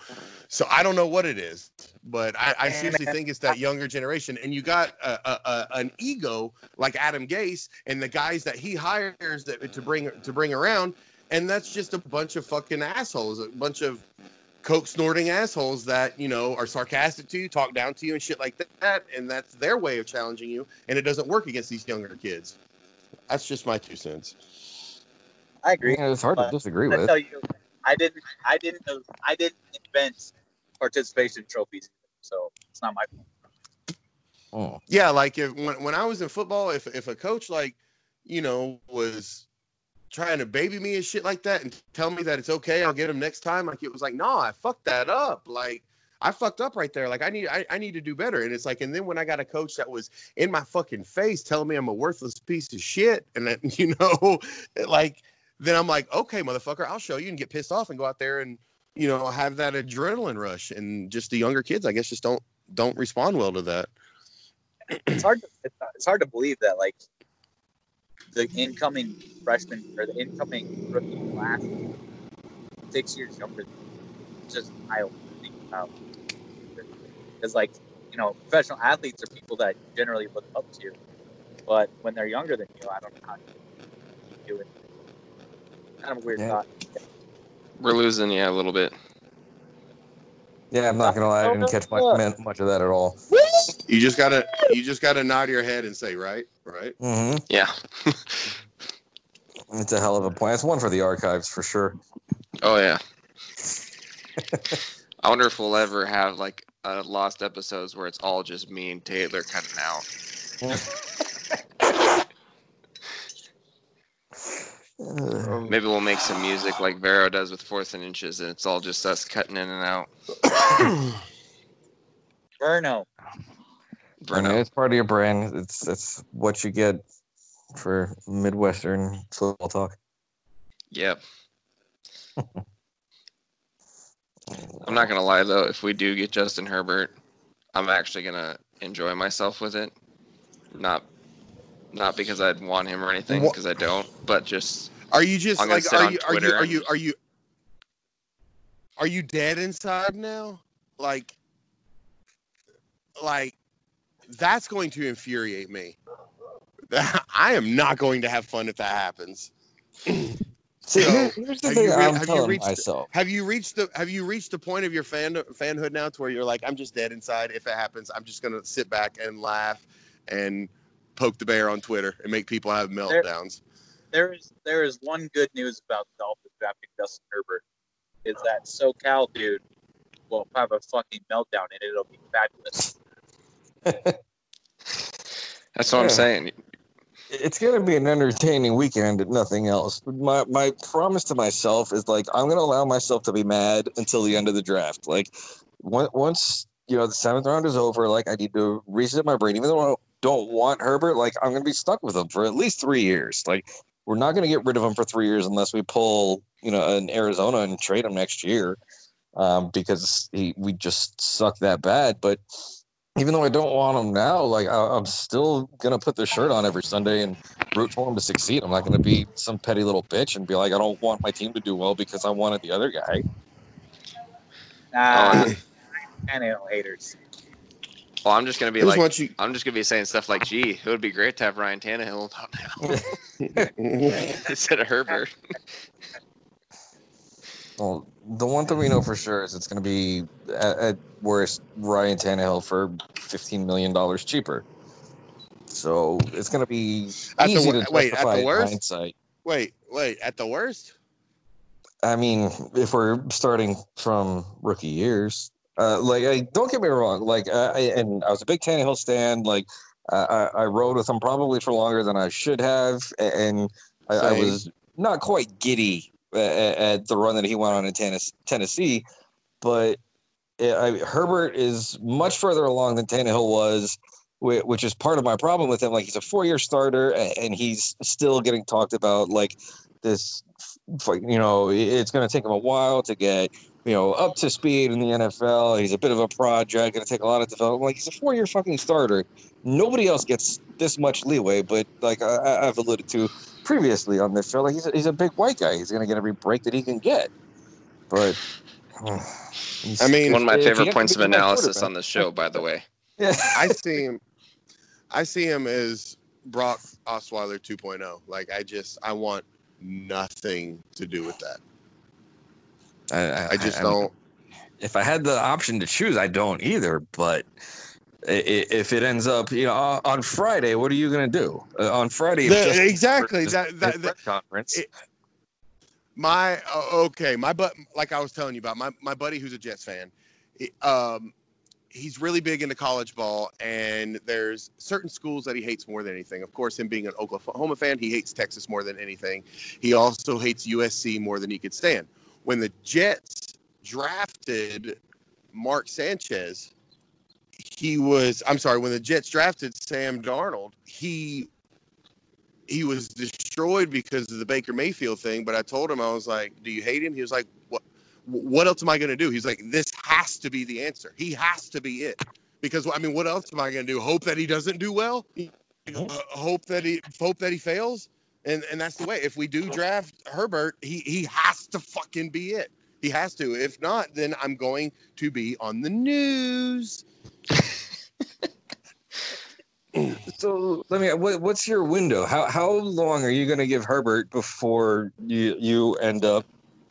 So I don't know what it is, but I, I seriously think it's that younger generation. And you got a, a, a, an ego like Adam Gase and the guys that he hires that, to bring to bring around, and that's just a bunch of fucking assholes, a bunch of coke snorting assholes that you know are sarcastic to you, talk down to you, and shit like that. And that's their way of challenging you, and it doesn't work against these younger kids. That's just my two cents. I agree. Yeah, it's hard to but disagree I with. tell you, I didn't, I didn't, I didn't invent participation trophies, so it's not my fault. Oh. Yeah, like if when when I was in football, if if a coach like you know was trying to baby me and shit like that and tell me that it's okay, I'll get him next time. Like it was like, no, I fucked that up. Like I fucked up right there. Like I need I, I need to do better. And it's like, and then when I got a coach that was in my fucking face telling me I'm a worthless piece of shit, and that you know, like then I'm like, okay, motherfucker, I'll show you and get pissed off and go out there and you know have that adrenaline rush. And just the younger kids, I guess, just don't don't respond well to that. It's hard. To, it's, it's hard to believe that like the incoming freshman or the incoming rookie class six years younger. Than you. It's just wild to think about. Because like you know, professional athletes are people that generally look up to, but when they're younger than you, I don't know how you do it. Kind of a weird Yeah. thought. We're losing yeah, a little bit. Yeah, I'm not gonna lie, I didn't catch much, much of that at all. You just gotta you just gotta nod your head and say right, right. hmm Yeah. It's a hell of a point. It's one for the archives for sure. Oh yeah. I wonder if we'll ever have like uh, lost episodes where it's all just me and Taylor cutting out. Uh, Maybe we'll make some music like Vero does with fourth and inches, and it's all just us cutting in and out. Verno. I mean, it's part of your brand. It's it's what you get for Midwestern football talk. Yep. I'm not gonna lie though, if we do get Justin Herbert, I'm actually gonna enjoy myself with it. Not not because I'd want him or anything, because I don't, but just Are you just I'm like sit are on you, are you are you are you are you dead inside now? Like like that's going to infuriate me. I am not going to have fun if that happens. See, So, here's the have thing you re- I'm telling reached- myself. Have you reached the have you reached the point of your fan fanhood now to where you're like I'm just dead inside if it happens I'm just going to sit back and laugh and poke the bear on Twitter and make people have meltdowns. There is there is one good news about the Dolphins drafting Justin Herbert is that SoCal dude will have a fucking meltdown and it'll be fabulous. that's what I'm saying. it's gonna be an entertaining weekend, if nothing else. My my promise to myself is like I'm gonna allow myself to be mad until the end of the draft. Like once you know the seventh round is over, like I need to reset my brain. Even though I don't want Herbert, like I'm gonna be stuck with him for at least three years. Like we're not gonna get rid of him for three years unless we pull you know an Arizona and trade him next year, um, because he we just suck that bad. But even though I don't want him now, like I, I'm still gonna put the shirt on every Sunday and root for him to succeed. I'm not gonna be some petty little bitch and be like, I don't want my team to do well because I wanted the other guy. Nah, Oh, Tannehill haters. Well, I'm just gonna be I just like, want you I'm just gonna be saying stuff like, "Gee, it would be great to have Ryan Tannehill about now instead of Herbert." Well, the one thing we know for sure is it's gonna be at, at worst Ryan Tannehill for fifteen million dollars cheaper. So it's gonna be At easy wor- to wait, at the justify worst? hindsight. Wait, wait, at the worst? I mean, if we're starting from rookie years, uh, like, I, don't get me wrong, like, I, and I was a big Tannehill stand. Like, I, I rode with him probably for longer than I should have, and I, I was not quite giddy at, at the run that he went on in Tennes- Tennessee, but uh, I, Herbert is much further along than Tannehill was, which is part of my problem with him. Like he's a four-year starter, and he's still getting talked about like this. You know, it's going to take him a while to get you know up to speed in the NFL. He's a bit of a project, going to take a lot of development. Like he's a four-year fucking starter. Nobody else gets this much leeway, but like I, I- I've alluded to previously on this show, like he's a, he's a big white guy. He's going to get every break that he can get. But he's- I mean, One of my favorite points of analysis on the show, by the way. yeah. I see him. I see him as Brock Osweiler 2.0. Like I just, I want nothing to do with that. I, I just I- don't. If I had the option to choose, I don't either. But if it ends up, you know, on- Friday, what are you going to do? Uh, on Friday, The- exactly, that- that- that- conference. it- My okay, my but like I was telling you about my my buddy who's a Jets fan. um, he's really big into college ball, and there's certain schools that he hates more than anything. Of course, him being an Oklahoma fan, he hates Texas more than anything. He also hates USC more than he could stand. When the Jets drafted Mark Sanchez, he was I'm sorry, when the Jets drafted Sam Darnold, he he was destroyed because of the Baker Mayfield thing. But I told him I was like, "Do you hate him?" He was like, "What? What else am I going to do?" He's like, "This has to be the answer. He has to be it." Because I mean, what else am I going to do? Hope that he doesn't do well? Uh, hope that he hope that he fails? And and that's the way. If we do draft Herbert, he he has to fucking be it. He has to. If not, then I'm going to be on the news. So let me. What, what's your window? How how long are you going to give Herbert before you you end up,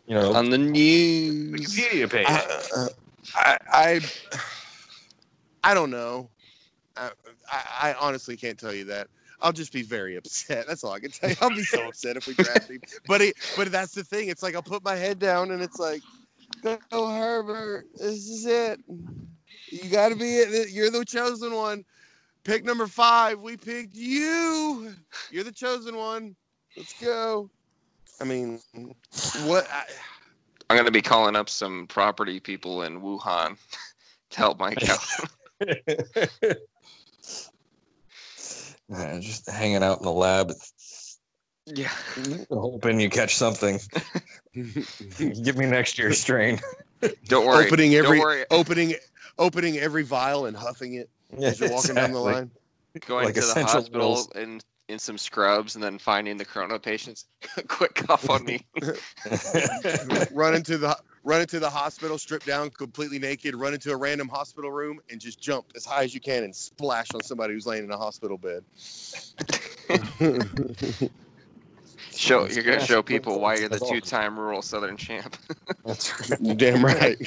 you know, On the news. Wikipedia page? I, I, I, I don't know. I, I, I honestly can't tell you that. I'll just be very upset. That's all I can tell you. I'll be so upset if we draft him. But it, but that's the thing. It's like I'll put my head down and it's like, go Herbert. This is it. You got to be it. You're the chosen one. Pick number five. We picked you. You're the chosen one. Let's go. I mean, what? I, I'm going to be calling up some property people in Wuhan to help Mike out. Uh, just hanging out in the lab, yeah. hoping you catch something. Give me next year's strain. Don't worry. opening every Don't worry. opening opening every vial and huffing it as you're walking down the line. Going like to the hospital oils. in, in some scrubs and then finding the corona patients. Quick cough on me. run into the run into the hospital, strip down, completely naked, run into a random hospital room, and just jump as high as you can and splash on somebody who's laying in a hospital bed. Show you're gonna show people why you're the two-time rural Southern champ. That's right. Damn right.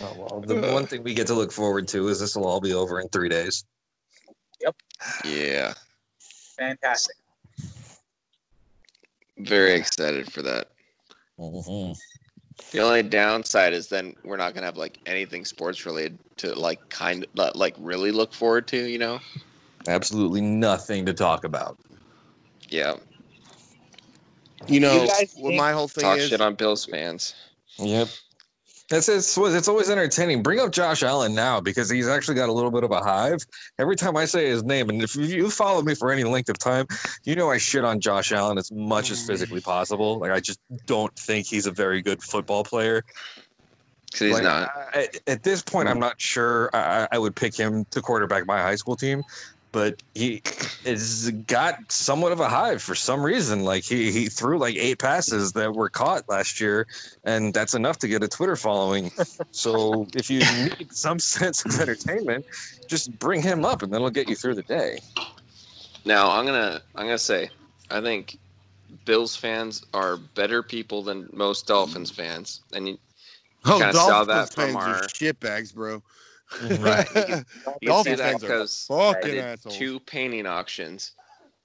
Oh, well, the one thing we get to look forward to is this will all be over in three days. Yep. Yeah, Fantastic. Very excited for that. Mhm. The only downside is then we're not gonna have like anything sports related to like kind of like really look forward to. You know? Absolutely nothing to talk about. Yeah. You know You guys what my whole thing Talk is. shit on Bills fans. Yep. It's, it's it's always entertaining. Bring up Josh Allen now because he's actually got a little bit of a hive. Every time I say his name, and if you follow me for any length of time, you know I shit on Josh Allen as much as physically possible. Like I just don't think he's a very good football player. He's Like, not. I- at this point, I'm not sure I- I would pick him to quarterback my high school team, but he has got somewhat of a hive for some reason. Like he, he threw like eight passes that were caught last year, and that's enough to get a Twitter following. so if you need some sense of entertainment, just bring him up, and that'll get you through the day. Now I'm gonna I'm gonna say I think Bills fans are better people than most Dolphins fans, and you, oh, kinda saw Dolphins that from fans are our- shitbags, bro. Right. you can see that fans are because I did assholes. two painting auctions,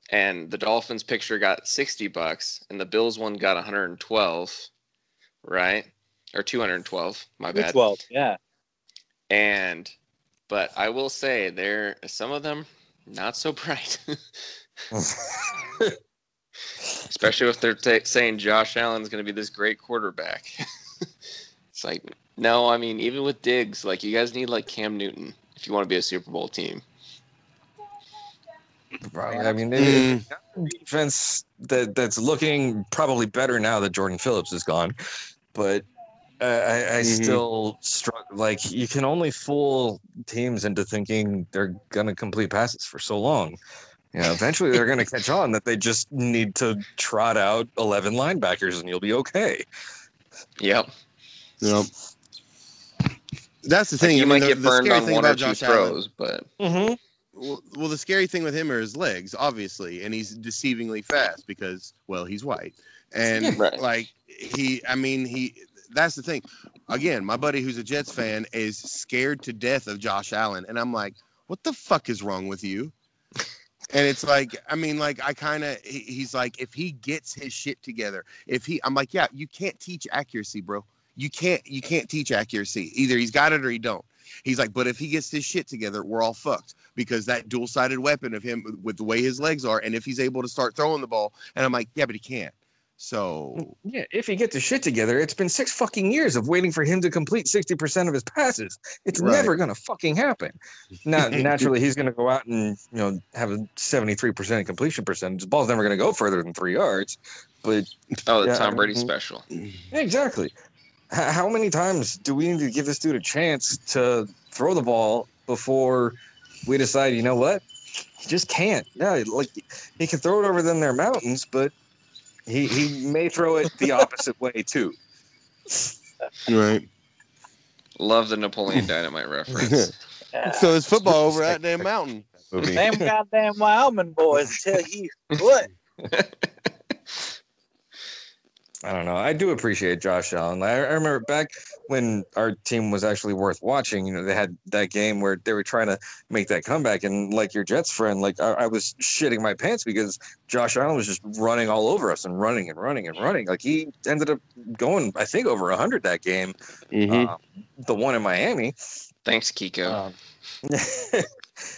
and the Dolphins picture got 60 bucks and the Bills one got 112, right? Or 212, my bad. 12, yeah. And but I will say there some of them not so bright. Especially if they're ta saying Josh Allen's going to be this great quarterback. it's like no, I mean even with Diggs, like you guys need like Cam Newton if you want to be a Super Bowl team. Probably. I mean, they, defense that that's looking probably better now that Jordan Phillips is gone, but uh, I, I Mhm. still struck like you can only fool teams into thinking they're gonna complete passes for so long. You know, eventually they're gonna catch on that they just need to trot out eleven linebackers and you'll be okay. Yep. Yep. That's the thing. you I mean, might the- get the burned scary on thing one or about two Josh Allen- throws, but Mm-hmm. Well, well, the scary thing with him are his legs, obviously, and he's deceivingly fast because, well, he's white, and Right. like he, I mean, he. That's the thing. Again, my buddy who's a Jets fan is scared to death of Josh Allen, and I'm like, what the fuck is wrong with you? And it's like, I mean, like I kind of, he's like, if he gets his shit together, if he, I'm like, yeah, you can't teach accuracy, bro. You can't, you can't teach accuracy. Either he's got it or he don't. He's like, but if he gets his shit together, we're all fucked because that dual sided weapon of him with the way his legs are, and if he's able to start throwing the ball, and I'm like, yeah, but he can't. So Yeah, if he gets his shit together, it's been six fucking years of waiting for him to complete sixty percent of his passes. It's Right. never gonna fucking happen. Now, naturally, he's gonna go out and you know have a seventy-three percent completion percentage. The ball's never gonna go further than three yards. But oh, the Yeah, Tom Brady mhm. special. exactly, H- how many times do we need to give this dude a chance to throw the ball before we decide? You know what? He just can't. Yeah, like he can throw it over them their mountains, but he he may throw it the opposite way too. right. Love the Napoleon Dynamite reference. So it's football over that damn mountain. Movie. Them goddamn Wyoming boys tell you what. I don't know. I do appreciate Josh Allen. I, I remember back when our team was actually worth watching. You know, they had that game where they were trying to make that comeback, and like your Jets friend, like I, I was shitting my pants because Josh Allen was just running all over us and running and running and running. Like he ended up going, I think, over hundred that game. Mm-hmm. Uh, the one in Miami. Thanks, Kiko. Um,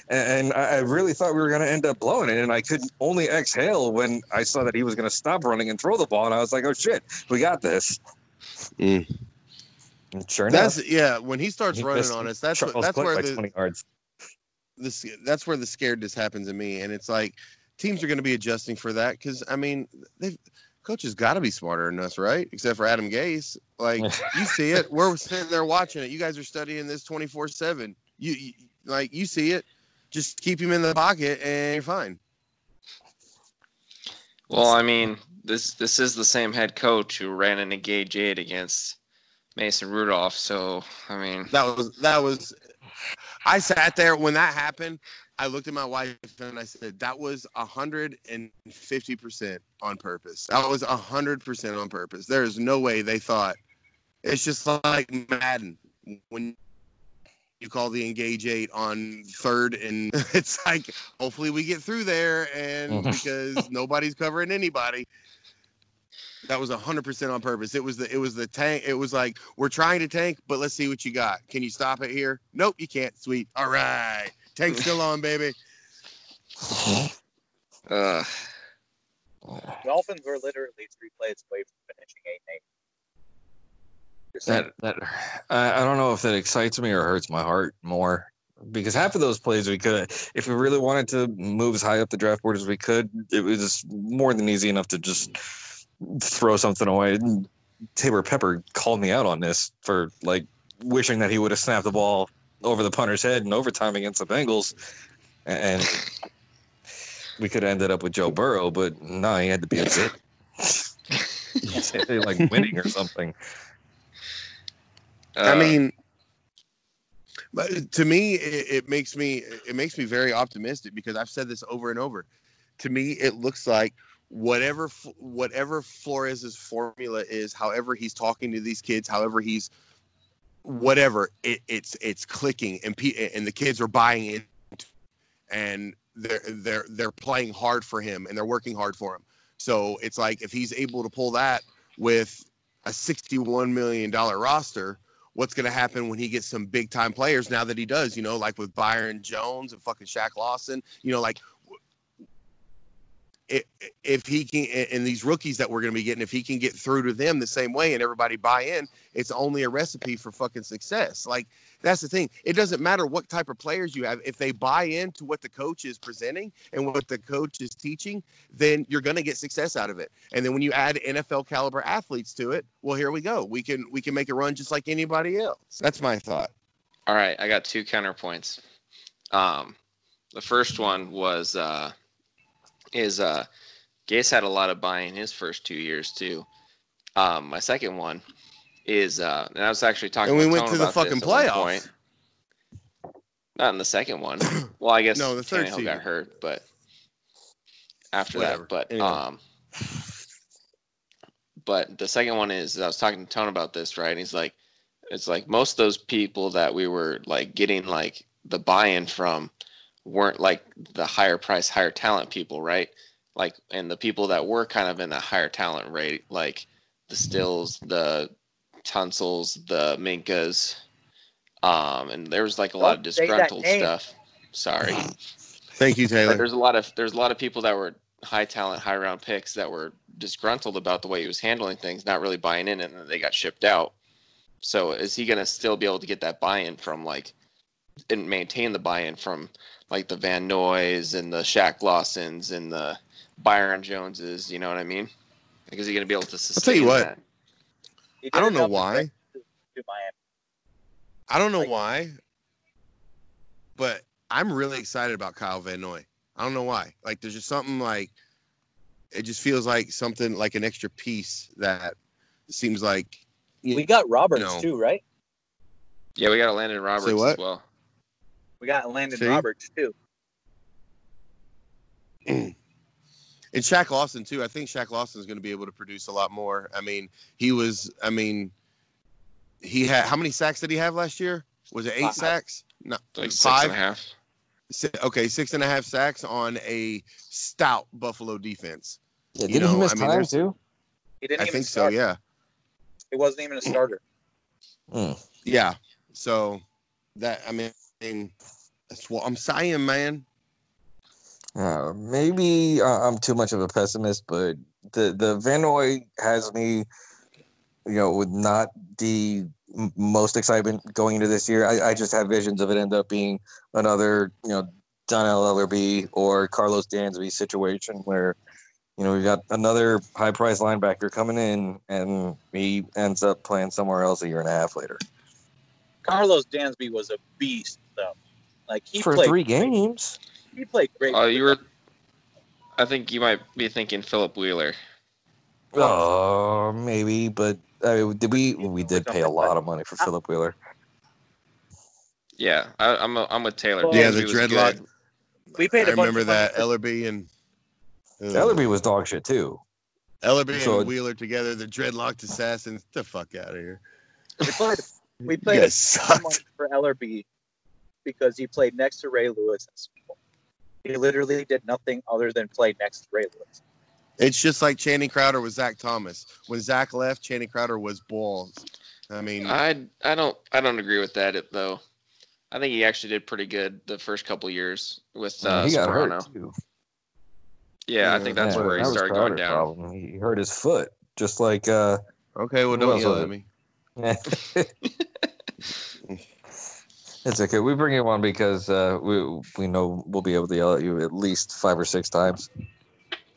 and I I really thought we were going to end up blowing it. And I could only exhale when I saw that he was going to stop running and throw the ball. And I was like, oh shit, we got this. Mm. And sure enough, yeah. When he starts he running on us, that's what, that's where the 20 yards. this that's where the scaredness happens in me, and it's like teams are going to be adjusting for that because I mean, they've coaches got to be smarter than us, right? Except for Adam Gase. Like you see it, we're sitting there watching it. You guys are studying this twenty four seven. You you- like you see it. Just keep him in the pocket and you're fine. Well, I mean, this this is the same head coach who ran an engage eight against Mason Rudolph. So, I mean, That was that was. I sat there when that happened. I looked at my wife and I said, "That was hundred and fifty percent on purpose. That was hundred percent on purpose. There is no way they thought. It's just like Madden when you call the engage eight on third, and it's like, hopefully we get through there, and because nobody's covering anybody." That was hundred percent on purpose. It was the it was the tank. It was like we're trying to tank, but let's see what you got. Can you stop it here? Nope, you can't. Sweet. All right, tank still on, baby. uh, Dolphins were literally three plays away from finishing eight and eight. That that I, I don't know if that excites me or hurts my heart more because half of those plays we could, if we really wanted to move as high up the draft board as we could, it was more than easy enough to just throw something away. Tabor Pepper called me out on this for like wishing that he would have snapped the ball over the punter's head in overtime against the Bengals, and we could have ended up with Joe Burrow, but no, he had to be a bit like winning or something. Uh, I mean, but to me, it, it makes me it makes me very optimistic because I've said this over and over. To me, it looks like whatever whatever Flores's formula is, however he's talking to these kids, however he's whatever, it, it's it's clicking and pe- and the kids are buying in. And they're they're they're playing hard for him and they're working hard for him. So it's like if he's able to pull that with a 61 million dollar roster, what's going to happen when he gets some big time players now that he does, you know, like with Byron Jones and fucking Shaq Lawson, you know, like if he can and these rookies that we're going to be getting if he can get through to them the same way and everybody buy in it's only a recipe for fucking success. Like that's the thing. It doesn't matter what type of players you have. If they buy into what the coach is presenting and what the coach is teaching then you're going to get success out of it. And then when you add NFL caliber athletes to it well here we go. We can we can make a run just like anybody else. That's my thought. All right i got two counterpoints. Um the first one was uh is uh, Gase had a lot of buy in his first two years too. Um, my second one is, uh, and I was actually talking. And we went to the fucking playoffs. Not in the second one. Well, I guess no, the third Tannehill got hurt, but after Whatever. that, but Anyway. um, but the second one is I was talking to Tone about this, right? And he's like, it's like most of those people that we were like getting like the buy-in from weren't like the higher price, higher talent people, right? Like, and the people that were kind of in that higher talent rate, like the Stills, the Tunsils, the Minkahs, um, and there was like a lot of Don't say that disgruntled stuff. Sorry, thank you but taylor there's a lot of there's a lot of people that were high talent, high round picks that were disgruntled about the way he was handling things, not really buying in, and then they got shipped out. So is he going to still be able to get that buy-in from like and maintain the buy-in from like the Van Noys and the Shaq Lawsons and the Byron Joneses? You know what I mean? Like, is he going to be able to sustain tell you what. that? I don't know why. To, to Miami. I don't know Like- why, but I'm really excited about Kyle Van Noy. I don't know why. Like, there's just something like it just feels like something like an extra piece that seems like you- We got Roberts No. too, right? Yeah, we got Elandon Roberts what? as well. We got Landon See? Roberts too. and Shaq Lawson too. I think Shaq Lawson is going to be able to produce a lot more. I mean, he was. I mean, he had how many sacks did he have last year? Was it eight Five. sacks? No, Like six five. and a half. Si- Okay, six and a half sacks on a stout Buffalo defense. Yeah, didn't he know, miss I mean, time too? He didn't I even think so. Yeah, He wasn't even a starter. Hmm. yeah. So that I mean, that's what I'm saying, man. Uh, maybe uh, I'm too much of a pessimist, but the the Van Noy has me, you know, with not the most excitement going into this year. I, I just have visions of it end up being another, you know, Dannell Ellerbe or Karlos Dansby situation where, you know, we've got another high price linebacker coming in and he ends up playing somewhere else a year and a half later Karlos Dansby was a beast, though. Like he for played three games. He played great. Oh, you were. I think you might be thinking Philip Wheeler. Oh, maybe, but uh, did we we did pay a lot of money for Philip Wheeler. Yeah, I, I'm a, I'm with Taylor. Yeah, the dreadlock. good. We paid. I a bunch remember of that for- Ellerbe and Ugh. Ellerbe was dog shit too. Ellerbe So- and Wheeler together, the dreadlocked assassins. The fuck out of here. We played. We played a guys sucked. for Ellerbe because he played next to Ray Lewis in Super Bowl. He literally did nothing other than play next to Ray Lewis. It's just like Channing Crowder with Zach Thomas. When Zach left, Channing Crowder was balls. I mean, I I don't I don't agree with that though. I think he actually did pretty good the first couple years with uh, he got Soprano. hurt too. Yeah, I think that's Yeah, where he that started going down. Problem. He hurt his foot, just like. uh okay, well, Who don't yell at me. it's okay. We bring you on because uh, we we know we'll be able to yell at you at least five or six times.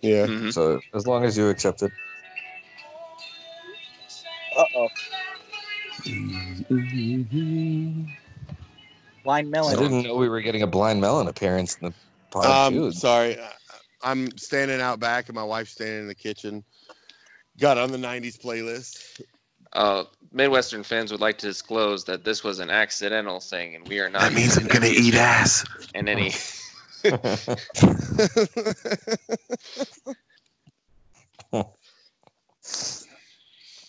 Yeah. Mhm. So as long as you accept it. Uh oh. Blind melon. I didn't know we were getting a blind melon appearance in the pod. Um, Dude. sorry, I- I'm standing out back, and my wife's standing in the kitchen. Got on the '90s playlist. Uh, Midwestern fans would like to disclose that this was an accidental thing, and we are not. That means I'm gonna eat ass. And any.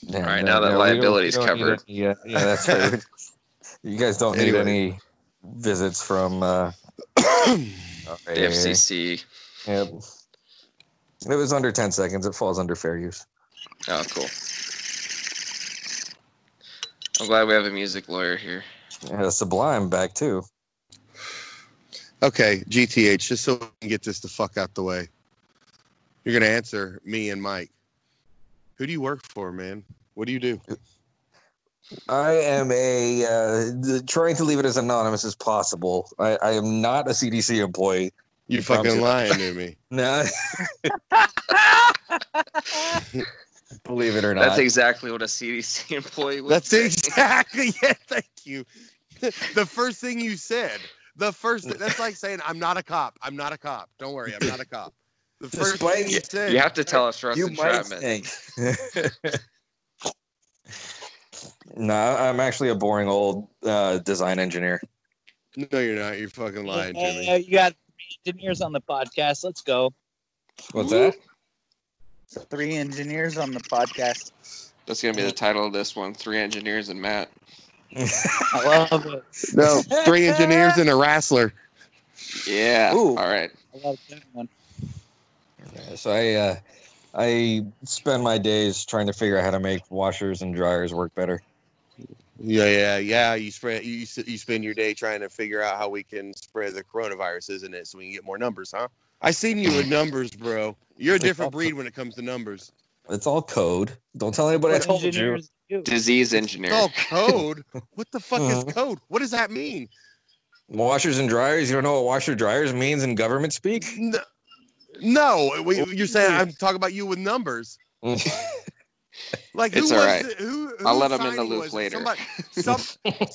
Yeah, All right, no, now that no, we don't- liability's we don't need covered. any, uh, yeah, that's right. you guys don't need Anyway. any visits from uh, The FCC. Yep. It was under 10 seconds. It falls under fair use. Oh, cool. I'm glad we have a music lawyer here. Yeah, Sublime back too. Okay, GTH, just so we can get this the fuck out the way. You're gonna answer me and Mike. Who do you work for, man? What do you do? I am a uh, trying to leave it as anonymous as possible. I, I am not a CDC employee. You Promise fucking lying to me. No. Believe it or not. That's exactly what a CDC employee would That's say. exactly yeah. Thank you. the first thing you said. The first. That's like saying I'm not a cop. I'm not a cop. Don't worry, I'm not a cop. The first Despite- thing you said. You have to tell us Russ you might entrapment. think. no, I'm actually a boring old uh, design engineer. No, you're not. You're fucking lying to Uh, you got engineers on the podcast. Let's go. What's that? Three engineers on the podcast. That's gonna be the title of this one. Three engineers and Matt. I love it. No, three engineers and a wrestler. Yeah. Ooh. All right. I love that one. Yeah, so I uh, I spend my days trying to figure out how to make washers and dryers work better. Yeah, yeah, yeah. You spread. You you spend your day trying to figure out how we can spread the coronavirus, isn't it? So we can get more numbers, huh? I seen you with numbers, bro. You're a different breed when it comes to numbers. It's all code. Don't tell anybody I told you. do? Disease engineer. Oh, code. What the fuck Uh-huh. is code? What does that mean? Washers and dryers. You don't know what washer dryers means in government speak? No, no we, you're saying I'm talking about you with numbers. Like who It's was all right. the, who, I'll let let 'em in the loop later. Somebody, some,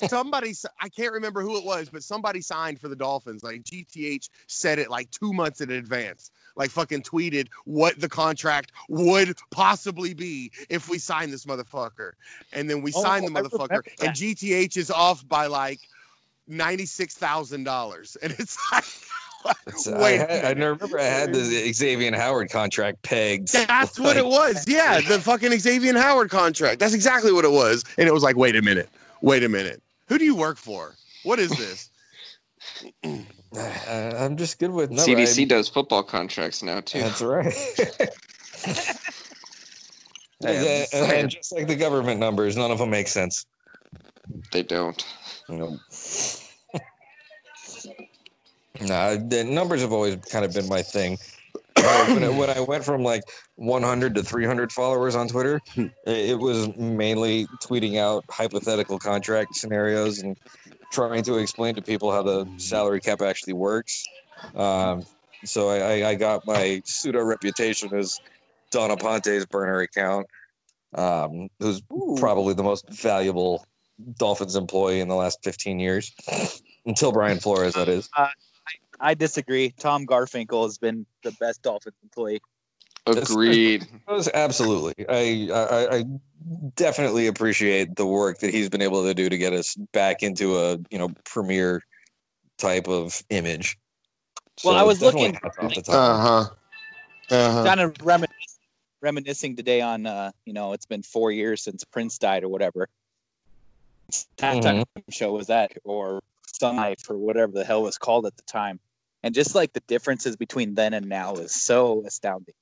somebody, s- I can't remember who it was, but somebody signed for the Dolphins. Like GTH said it like two months in advance. Like fucking tweeted what the contract would possibly be if we sign this motherfucker, and then we Oh, sign the I motherfucker, and. GTH is off by like ninety six thousand dollars, and it's like. It's- I, Wait, had, I remember I had the Xavier Howard contract pegged. That's what it was. Yeah, the fucking Xavier Howard contract. That's exactly what it was. And it was like, wait a minute, wait a minute. Who do you work for? What is this? Uh, I'm just good with number. CDC I- does football contracts now too. That's right. And, just and- and just like the government numbers, none of them make sense. They don't. You know. Nah, the numbers have always kind of been my thing. Uh, when, I, when I went from like 100 to 300 followers on Twitter, it, was mainly tweeting out hypothetical contract scenarios and trying to explain to people how the salary cap actually works. Um, so I, I, got my pseudo reputation as Dawn Aponte's burner account, um, who's probably the most valuable Dolphins employee in the last 15 years, until Brian Flores, that is. I disagree. Tom Garfinkel has been the best Dolphins employee. Agreed. Absolutely, I, I I definitely appreciate the work that he's been able to do to get us back into a you know premier type of image. Well, I was looking- hats off to Tom. Uh huh. Uh huh. Kind of reminiscing, reminiscing today on, uh, you know, it's been four years since Prince died or whatever. Halftime show was that, or Sun Life, or whatever the hell was called at the time. And just like the differences between then and now is so astounding.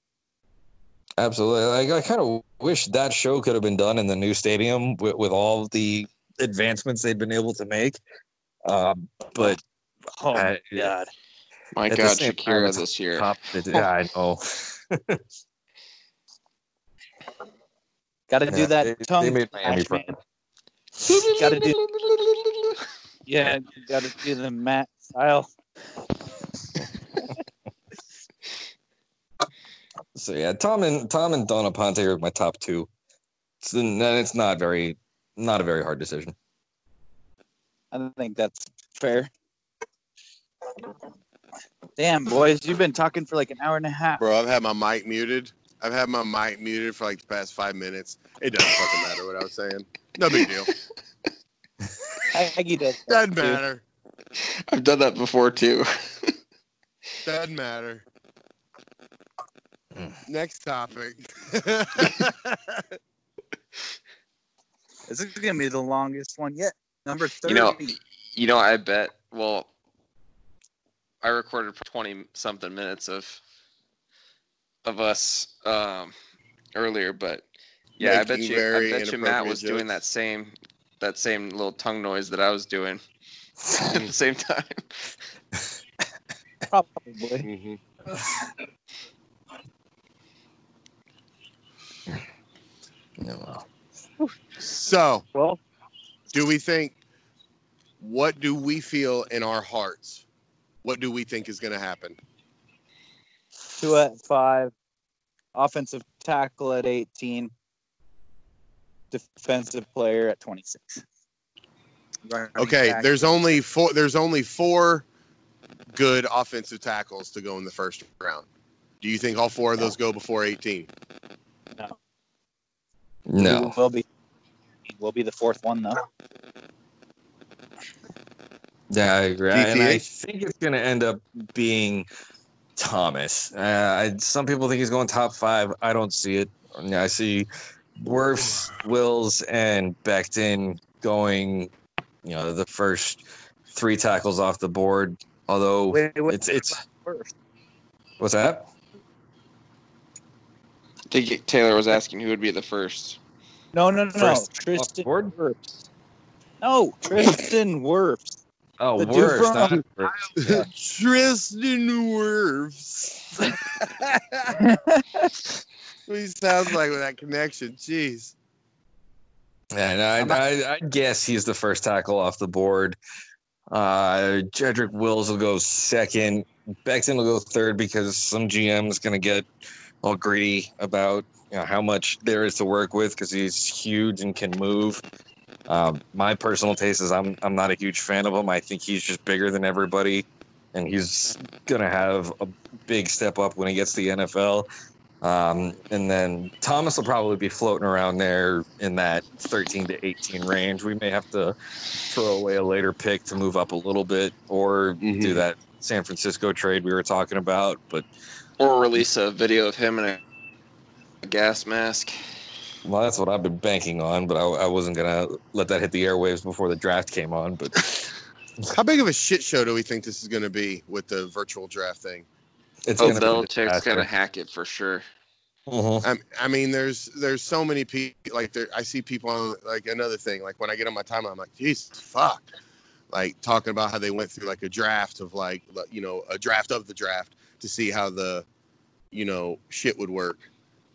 Absolutely. I, I kind of wish that show could have been done in the new stadium with, with all the advancements they'd been able to make. Um, but Oh Uh, my god! My God, same time, Shakira this year. top, yeah, I know. Got to Yeah, do that they- tongue. they made Miami smash, man. Got to do. Yeah, got to do the Matt style. So yeah, Tom and Tom and Dawn Aponte are my top two. So, it's not very, not a very hard decision. I think that's fair. Damn, boys, you've been talking for like an hour and a half. Bro, I've had my mic muted. I've had my mic muted for like the past five minutes. It doesn't fucking matter what I was saying. No big deal. Aggie does. that Doesn't matter. I've done that before too. Doesn't matter. Mm. Next topic. This is gonna be the longest one yet. Number thirty. You know- You know, I bet. Well, I recorded twenty something minutes of of us um, earlier, but yeah, I bet you, I bet you Matt inappropriate was doing that same that same little tongue noise that I was doing at the same time. Probably. Mhm. No. So, Well, do we think? What do we feel in our hearts? What do we think is going to happen? two at five, offensive tackle at 18, defensive player at 26. Running Okay, back- there's only four. There's only four good offensive tackles to go in the first round. Do you think all four of those go before 18? No. Will be will be the fourth one though. Yeah, I agree. And I think it's going to end up being Thomas. Uh, I, some people think he's going top five. I don't see it. I see Wirfs, Wills, and Becton going, you know, the first three tackles off the board. Although Wait, wait, it's it's first. what's that? I think Taylor was asking who would be the first. No, no, no, no. First off the Tristan board? Wirfs. No, Tristan Wirfs. Oh, The dude from- Not Wirfs. Yeah. Tristan Wirfs. he sounds like with that connection. Jeez. And I, I, I guess he's the first tackle off the board. Uh, Jedrick Wills will go second. Becton will go third because some GM is going to get all greedy about you know, how much there is to work with because he's huge and can move. Um, my personal taste is I'm I'm not a huge fan of him. I think he's just bigger than everybody, and he's gonna have a big step up when he gets to the NFL. Um, and then Thomas will probably be floating around there in that 13 to 18 range. We may have to throw away a later pick to move up a little bit, or Mhm. do that San Francisco trade we were talking about. But Or release a video of him in a, a gas mask. well, that's what I've been banking on. But I, I wasn't gonna let that hit the airwaves before the draft came on. But How big of a shit show do we think this is going to be with the virtual draft thing? it's Oh, gonna Belichick's gonna hack it for sure. Mhm. I, I mean, there's there's so many people like there. I see people on like another thing. Like when I get on my timeline, I'm like, Jesus, fuck. Like talking about how they went through like a draft of like you know a draft of the draft to see how the you know shit would work,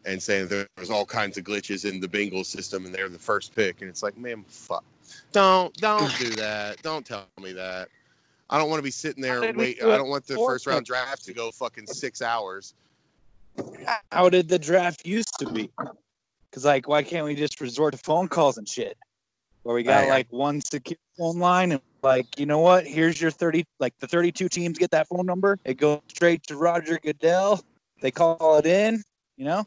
and saying there's all kinds of glitches in the Bengals system and they're the first pick, and it's like, man, fuck. Don't don't do that. Don't tell me that. I don't want to be sitting there did we wait. do I don't want the first round draft to go fucking six hours. How did the draft used to be? Because like, why can't we just resort to phone calls and shit? Where we oh, got I- like one secure phone line and like, you know what? Here's your thirty, like the thirty-two teams get that phone number. It goes straight to Roger Goodell. They call it in. You know.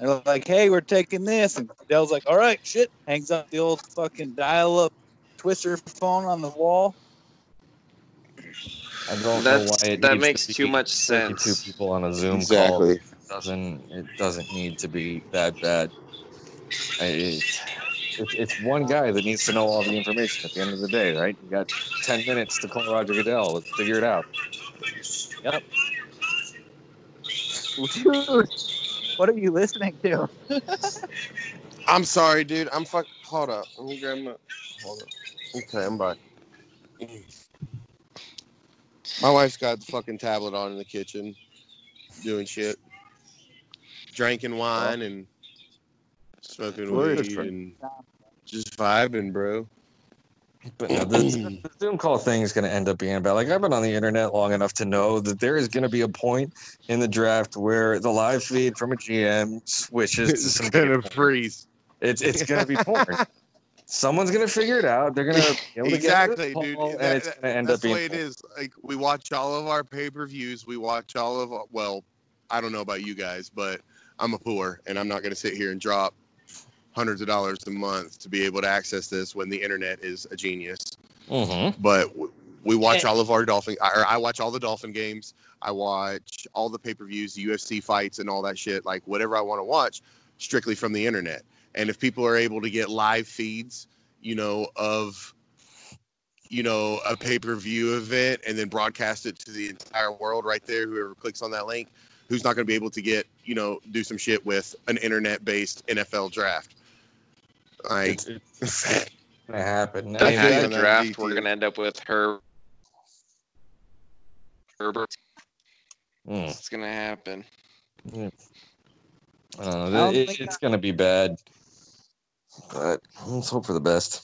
They're like, hey, we're taking this, and Goodell's like, all right, shit. Hangs up the old fucking dial-up twister phone on the wall. I don't know why it that needs makes to too be much 32 sense. people on a Zoom call. It doesn't it doesn't need to be that bad. I- It, it's it's one guy that needs to know all the information at the end of the day, right? You got 10 minutes to call Roger Goodell. Let's figure it out. Dude, what are you listening to? I'm sorry, dude. I'm fuck. Hold up. Let me grab my. Hold up. Okay, I'm back. My wife's got the fucking tablet on in the kitchen, doing shit, drinking wine and smoking weed and just vibing, bro. But no, the, the Zoom call thing is going to end up being bad. Like I've been on the internet long enough to know that there is going to be a point in the draft where the live feed from a GM switches to It's some gonna freeze. It's it's going to be porn. Someone's going to figure it out. They're going to be able to Exactly, get dude. and That- it's going to end That's up the being way it is. Like we watch all of our pay per views. We watch all of. Well, I don't know about you guys, but I'm a poor, and I'm not going to sit here and drop hundreds of dollars a month to be able to access this when the internet is a genius. Mhm. But w- we watch all of our Dolphin. Or I watch all the Dolphin games. I watch all the pay per views, UFC fights, and all that shit. Like whatever I want to watch, strictly from the internet. And if people are able to get live feeds, you know, of you know, a pay per view event and then broadcast it to the entire world right there. Whoever clicks on that link, who's not going to be able to get, you know, do some shit with an internet based NFL draft. Like, It's, it's gonna happen. The I- feel half the draft, GT. we're gonna end up with her. Herbert. Mm. It's gonna happen. I don't I know. don't It- think it's going to be bad, but let's hope for the best.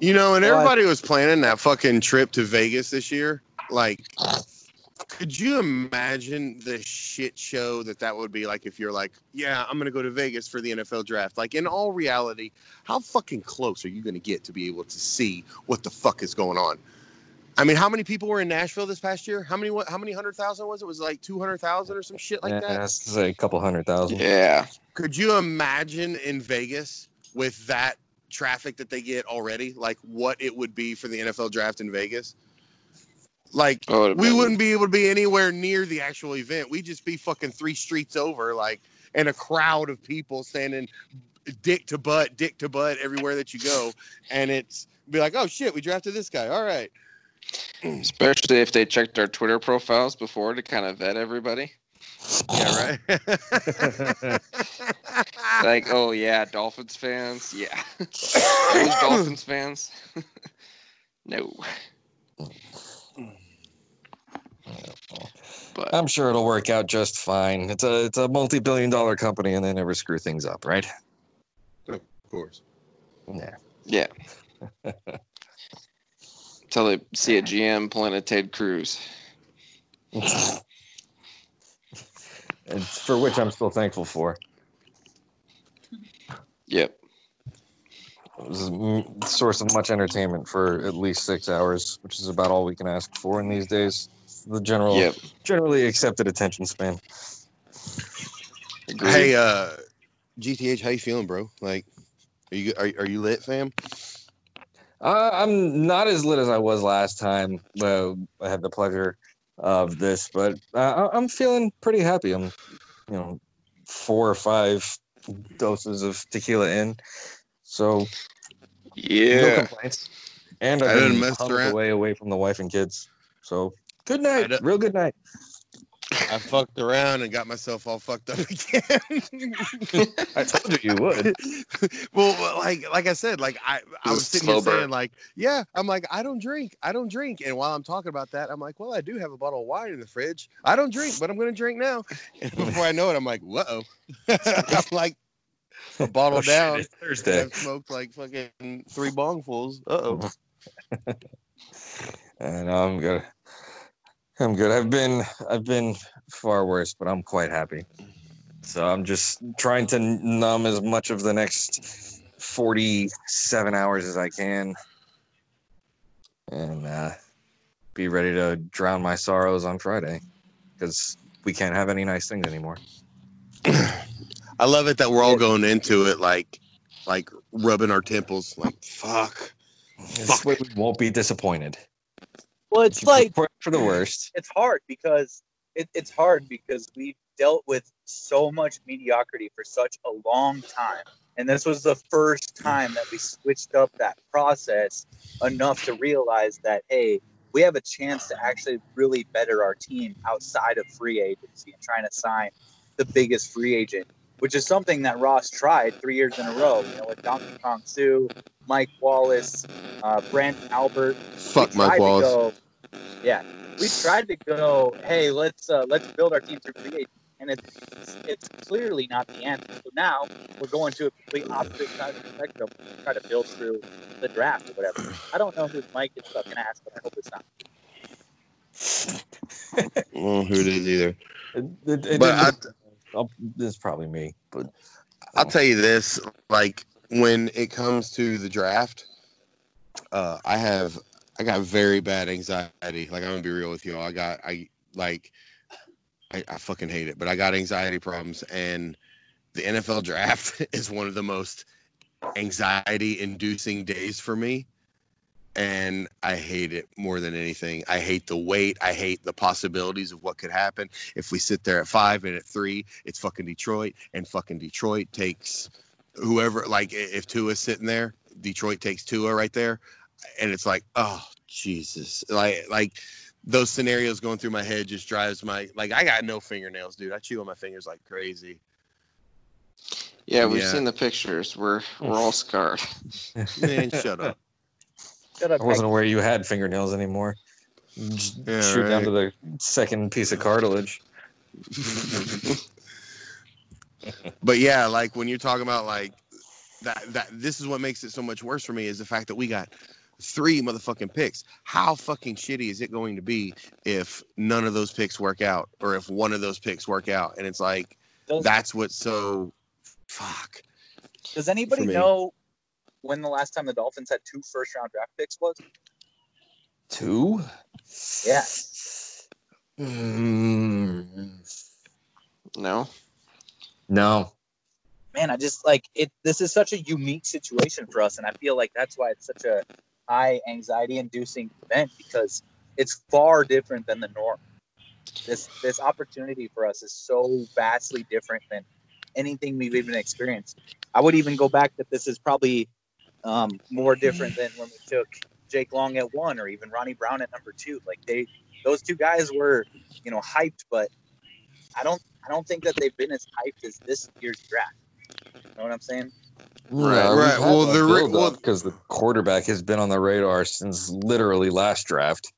you know, and Well, I- everybody was planning that fucking trip to Vegas this year. Like, could you imagine the shit show that that would be like if you're like, yeah, I'm going to go to Vegas for the NFL draft? Like, in all reality, how fucking close are you going to get to be able to see what the fuck is going on? I mean, how many people were in Nashville this past year? How many? What? How many hundred thousand was it? Was it like two hundred thousand or some shit like yeah, that? it's like a couple hundred thousand. Yeah. Could you imagine in Vegas with that traffic that they get already, like what it would be for the NFL draft in Vegas? Like Oh, we wouldn't be able to be anywhere near the actual event. We'd just be fucking three streets over, like, and a crowd of people standing dick to butt, dick to butt everywhere that you go. And it's be like, oh shit, we drafted this guy. All right. Especially if they checked our Twitter profiles before to kind of vet everybody. Yeah, right. Like, oh yeah, Dolphins fans. Yeah. Dolphins fans. no. But I'm sure it'll work out just fine. It's a it's a multi-billion dollar company, and they never screw things up, right? of course. Yeah. yeah. Until they see a GM pulling a Ted Cruz. and for which I'm still thankful for. Yep. It was a source of much entertainment for at least six hours, which is about all we can ask for in these days. It's the general, Yep. generally accepted attention span. Agreed. Hey, uh, GTH, how you feeling, bro? Like, are you are, are you lit, fam? Uh, I'm not as lit as I was last time. Uh, I had the pleasure of this, but uh, I- I'm feeling pretty happy. I'm, you know, four or five doses of tequila in, so yeah, no complaints. And I I've didn't been mess huddled around. away away from the wife and kids. So good night, real good night. I fucked around and got myself all fucked up again. I told you you would. well, like like I said, like I I was sitting here saying like, yeah, I'm like I don't drink, I don't drink, and while I'm talking about that, I'm like, well, I do have a bottle of wine in the fridge. I don't drink, but I'm gonna drink now. And before I know it, I'm like, whoa, I'm like a bottle Oh, shit, down. it's Thursday. I've smoked like fucking three bongfuls. Uh oh. and I'm good. I'm good. I've been I've been far worse, but I'm quite happy. So I'm just trying to numb as much of the next 47 hours as I can, and uh, be ready to drown my sorrows on Friday, because we can't have any nice things anymore. I love it that we're all going into it like like rubbing our temples, like fuck. This way we won't be disappointed. Well, it's like for, for the worst. it's hard because it, it's hard because we've dealt with so much mediocrity for such a long time and this was the first time that we switched up that process enough to realize that hey we have a chance to actually really better our team outside of free agency and trying to sign the biggest free agent which is something that ross tried three years in a row you know with Ndamukong Suh mike wallace uh, branden albert Fuck Mike Wallace. Go- yeah, we tried to go. Hey, let's uh, let's build our team through free agency, and it's it's clearly not the answer. So now we're going to a complete opposite side of the spectrum. Try to build through the draft or whatever. I don't know who Mike is fucking ass, but I hope it's not. I don't know who it is either. It, it, it But I, didn't- I'll- it's probably me, but I'll tell you this: like when it comes to the draft, uh, I have I got very bad anxiety. Like I'm gonna be real with you. I got I like I, I fucking hate it, but I got anxiety problems, and the NFL draft is one of the most anxiety-inducing days for me. And I hate it more than anything. I hate the wait. I hate the possibilities of what could happen if we sit there at five and at three, it's fucking Detroit, and fucking Detroit takes whoever. Like if Tua's sitting there, Detroit takes Tua right there. And it's like, oh Jesus, like like those scenarios going through my head just drives my like I got no fingernails, dude. I chew on my fingers like crazy. Yeah, we've Yeah. seen the pictures. We're we're all scarred. Man, shut up. Shut up, I wasn't aware you had fingernails anymore. Yeah, shoot down to the second piece of cartilage. but yeah, like when you're talking about like that that this is what makes it so much worse for me is the fact that we got three motherfucking picks. How fucking shitty is it going to be if none of those picks work out or if one of those picks work out? And it's like Does, that's what's so fuck. does anybody know when the last time the Dolphins had two first round draft picks was? Two? Yeah. Mm, No. no. man, I just like it. This is such a unique situation for us, and I feel like that's why it's such a high anxiety-inducing event because it's far different than the norm. This this opportunity for us is so vastly different than anything we've even experienced. I would even go back that this is probably um, more different than when we took Jake Long at one or even Ronnie Brown at number two. Like they, those two guys were, you know, hyped, but I don't, I don't think that they've been as hyped as this year's draft. You know what I'm saying? Right, right. Well, the re- well- because the quarterback has been on the radar since literally last draft.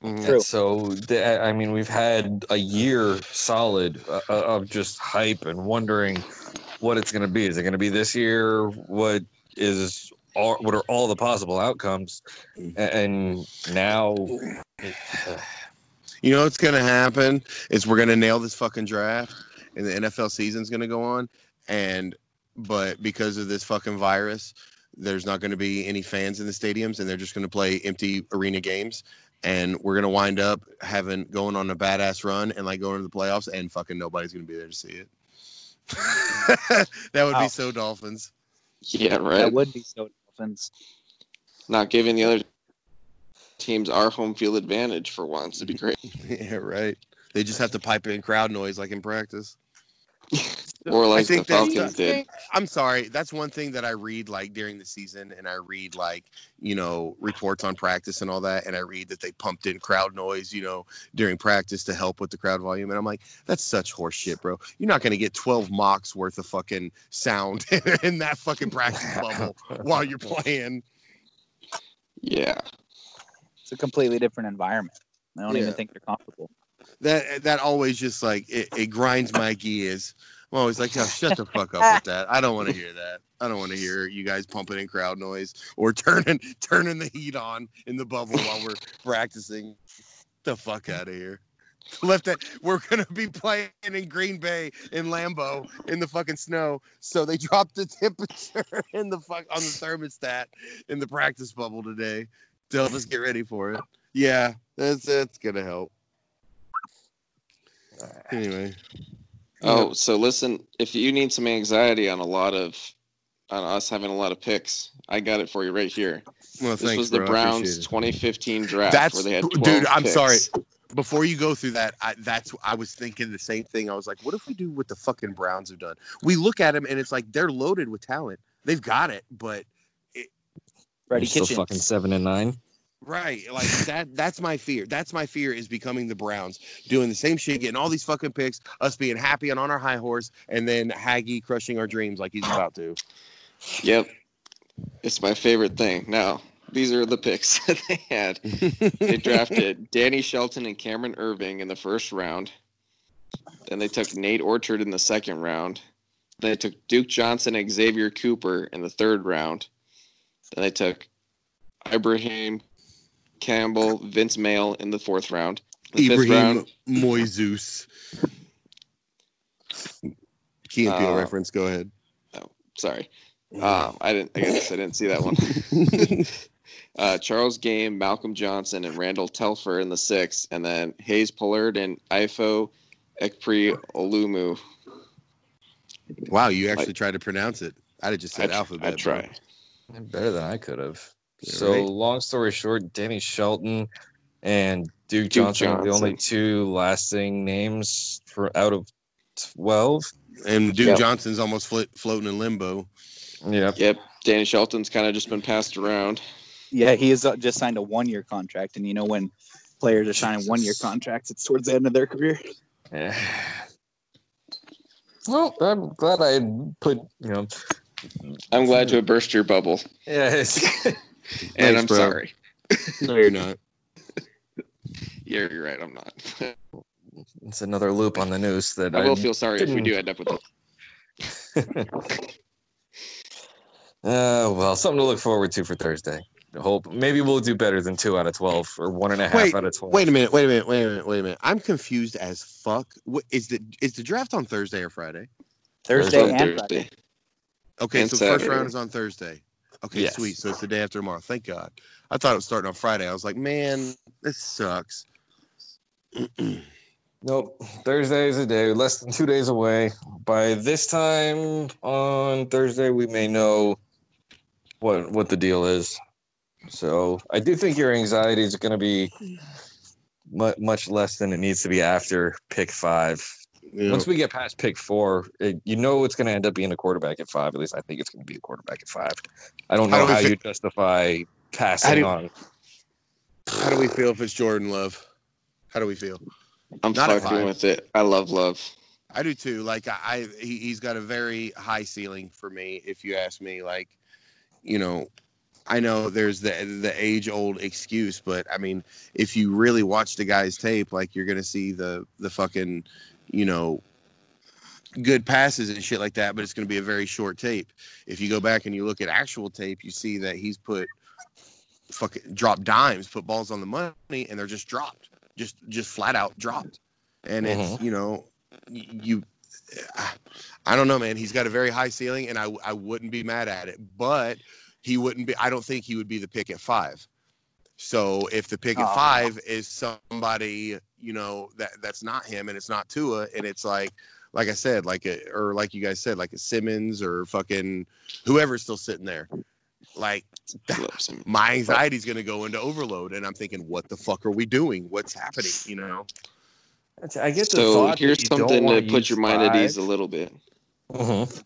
True. And so, I mean, we've had a year solid uh, of just hype and wondering what it's going to be. Is it going to be this year? What is all, what are all the possible outcomes? And now, You know what's gonna happen is we're gonna nail this fucking draft, and the NFL season's gonna go on, and but because of this fucking virus, there's not gonna be any fans in the stadiums, and they're just gonna play empty arena games, and we're gonna wind up having going on a badass run and like going to the playoffs, and fucking nobody's gonna be there to see it. that would Wow. be so Dolphins. Yeah, right. That would be so Dolphins. Not giving the other teams our home field advantage for once. It'd be great. yeah, right. They just have to pipe in crowd noise like in practice. Or like the think that's Falcons the- did. I'm sorry. That's one thing that I read like during the season, and I read like you know reports on practice and all that, and I read that they pumped in crowd noise, you know, during practice to help with the crowd volume, and I'm like, that's such horseshit, bro. You're not gonna get 12 mocks worth of fucking sound in that fucking practice bubble while you're playing. Yeah. It's a completely different environment. I don't Yeah. even think they're comfortable. That that always just like it, it grinds my gears. I'm always like, oh, shut the fuck up with that. I don't want to hear that. I don't want to hear you guys pumping in crowd noise or turning turning the heat on in the bubble while we're practicing. the fuck out of here. Left that we're gonna be playing in Green Bay in Lambeau in the fucking snow. So they dropped the temperature in the fuck on the thermostat in the practice bubble today to help us get ready for it. Yeah, that's that's gonna help. Anyway. Oh, so listen, if you need some anxiety on a lot of on us having a lot of picks, I got it for you right here. Well, This thanks, was the bro. Browns 2015 draft That's where they had 12 dude. I'm picks. sorry. Before you go through that, I, that's I was thinking the same thing. I was like, what if we do what the fucking Browns have done? We look at them and it's like they're loaded with talent. They've got it, but Freddie You're still fucking seven and nine. Right, like that. That's my fear. That's my fear is becoming the Browns, doing the same shit, getting all these fucking picks, us being happy and on our high horse, and then Haggy crushing our dreams like he's about to. Yep. It's my favorite thing. Now, these are the picks that they had. They drafted Danny Shelton and Cameron Erving in the first round. Then they took Nate Orchard in the second round. Then they took Duke Johnson and Xavier Cooper in the third round. Then they took Ibrahim Campbell, Vince Mayle in the fourth round. The fifth Ibrahim round, Moises. Key and Peele Uh, reference. Go ahead. Oh, sorry. Um, I didn't. I guess I didn't see that one. uh, Charles Gaines, Malcolm Johnson, and Randall Telfer in the sixth, and then Hayes Pullard and Ifo Ekpri Olumu. Wow, you actually tried to pronounce it. I'd have just I, said tr- alphabet. I try. Better than I could have. Yeah, So, right. long story short, Danny Shelton and Duke, Duke Johnson, are the only two lasting names for out of twelve. And Duke Yep. Johnson's almost float, floating in limbo. Yep. Yep. Danny Shelton's kind of just been passed around. Yeah, he has uh, just signed a one-year contract, and you know when players are signing one-year contracts, it's towards the end of their career. Yeah. Well, I'm glad I put you know. I'm glad to have burst your bubble, Yeah, it's, and Thanks, I'm bro. sorry. no, you're not. Yeah, you're right. I'm not. it's another loop on the news that I will I'm- feel sorry if we do end up with it. Uh, well, something to look forward to for Thursday. I hope maybe we'll do better than two out of twelve or one and a half Wait, out of twelve. Wait a minute. Wait a minute. Wait a minute. Wait a minute. I'm confused as fuck. What is the is the draft on Thursday or Friday? Thursday On and Friday. Thursday. Okay, And so first round is on Thursday. Okay, Yes. sweet. So it's the day after tomorrow. Thank God. I thought it was starting on Friday. I was like, man, this sucks. Nope. Thursday is a day, less than two days away. By this time on Thursday, we may know what what the deal is. So I do think your anxiety is going to be mu- much less than it needs to be after pick five. You know, Once we get past pick four, it, you know it's going to end up being a quarterback at five. At least I think it's going to be a quarterback at five. I don't How know do how fi- you justify How passing do- on. how do we feel if it's Jordan Love? How do we feel? I'm Not at fucking with it. I love love. I do too. Like I, I he, he's got a very high ceiling for me. If you ask me, like, you know, I know there's the the age old excuse, but I mean, if you really watch the guy's tape, like you're gonna see the the fucking, you know, good passes and shit like that. But it's gonna be a very short tape. If you go back and you look at actual tape, you see that he's put fucking drop dimes, put balls on the money, and they're just dropped, just just flat out dropped. And it's mm-hmm. you know you I don't know, man. He's got a very high ceiling, and I I wouldn't be mad at it, but he wouldn't be. I don't think he would be the pick at five. So if the pick at Aw. five is somebody, you know, that that's not him, and it's not Tua, and it's like, like I said, like a or like you guys said, like a Simmons or fucking whoever's still sitting there, like my anxiety is gonna go into overload, and I'm thinking, what the fuck are we doing? What's happening? You know. I get the So thought that here's you don't something to put your mind at ease a little bit. Mhm.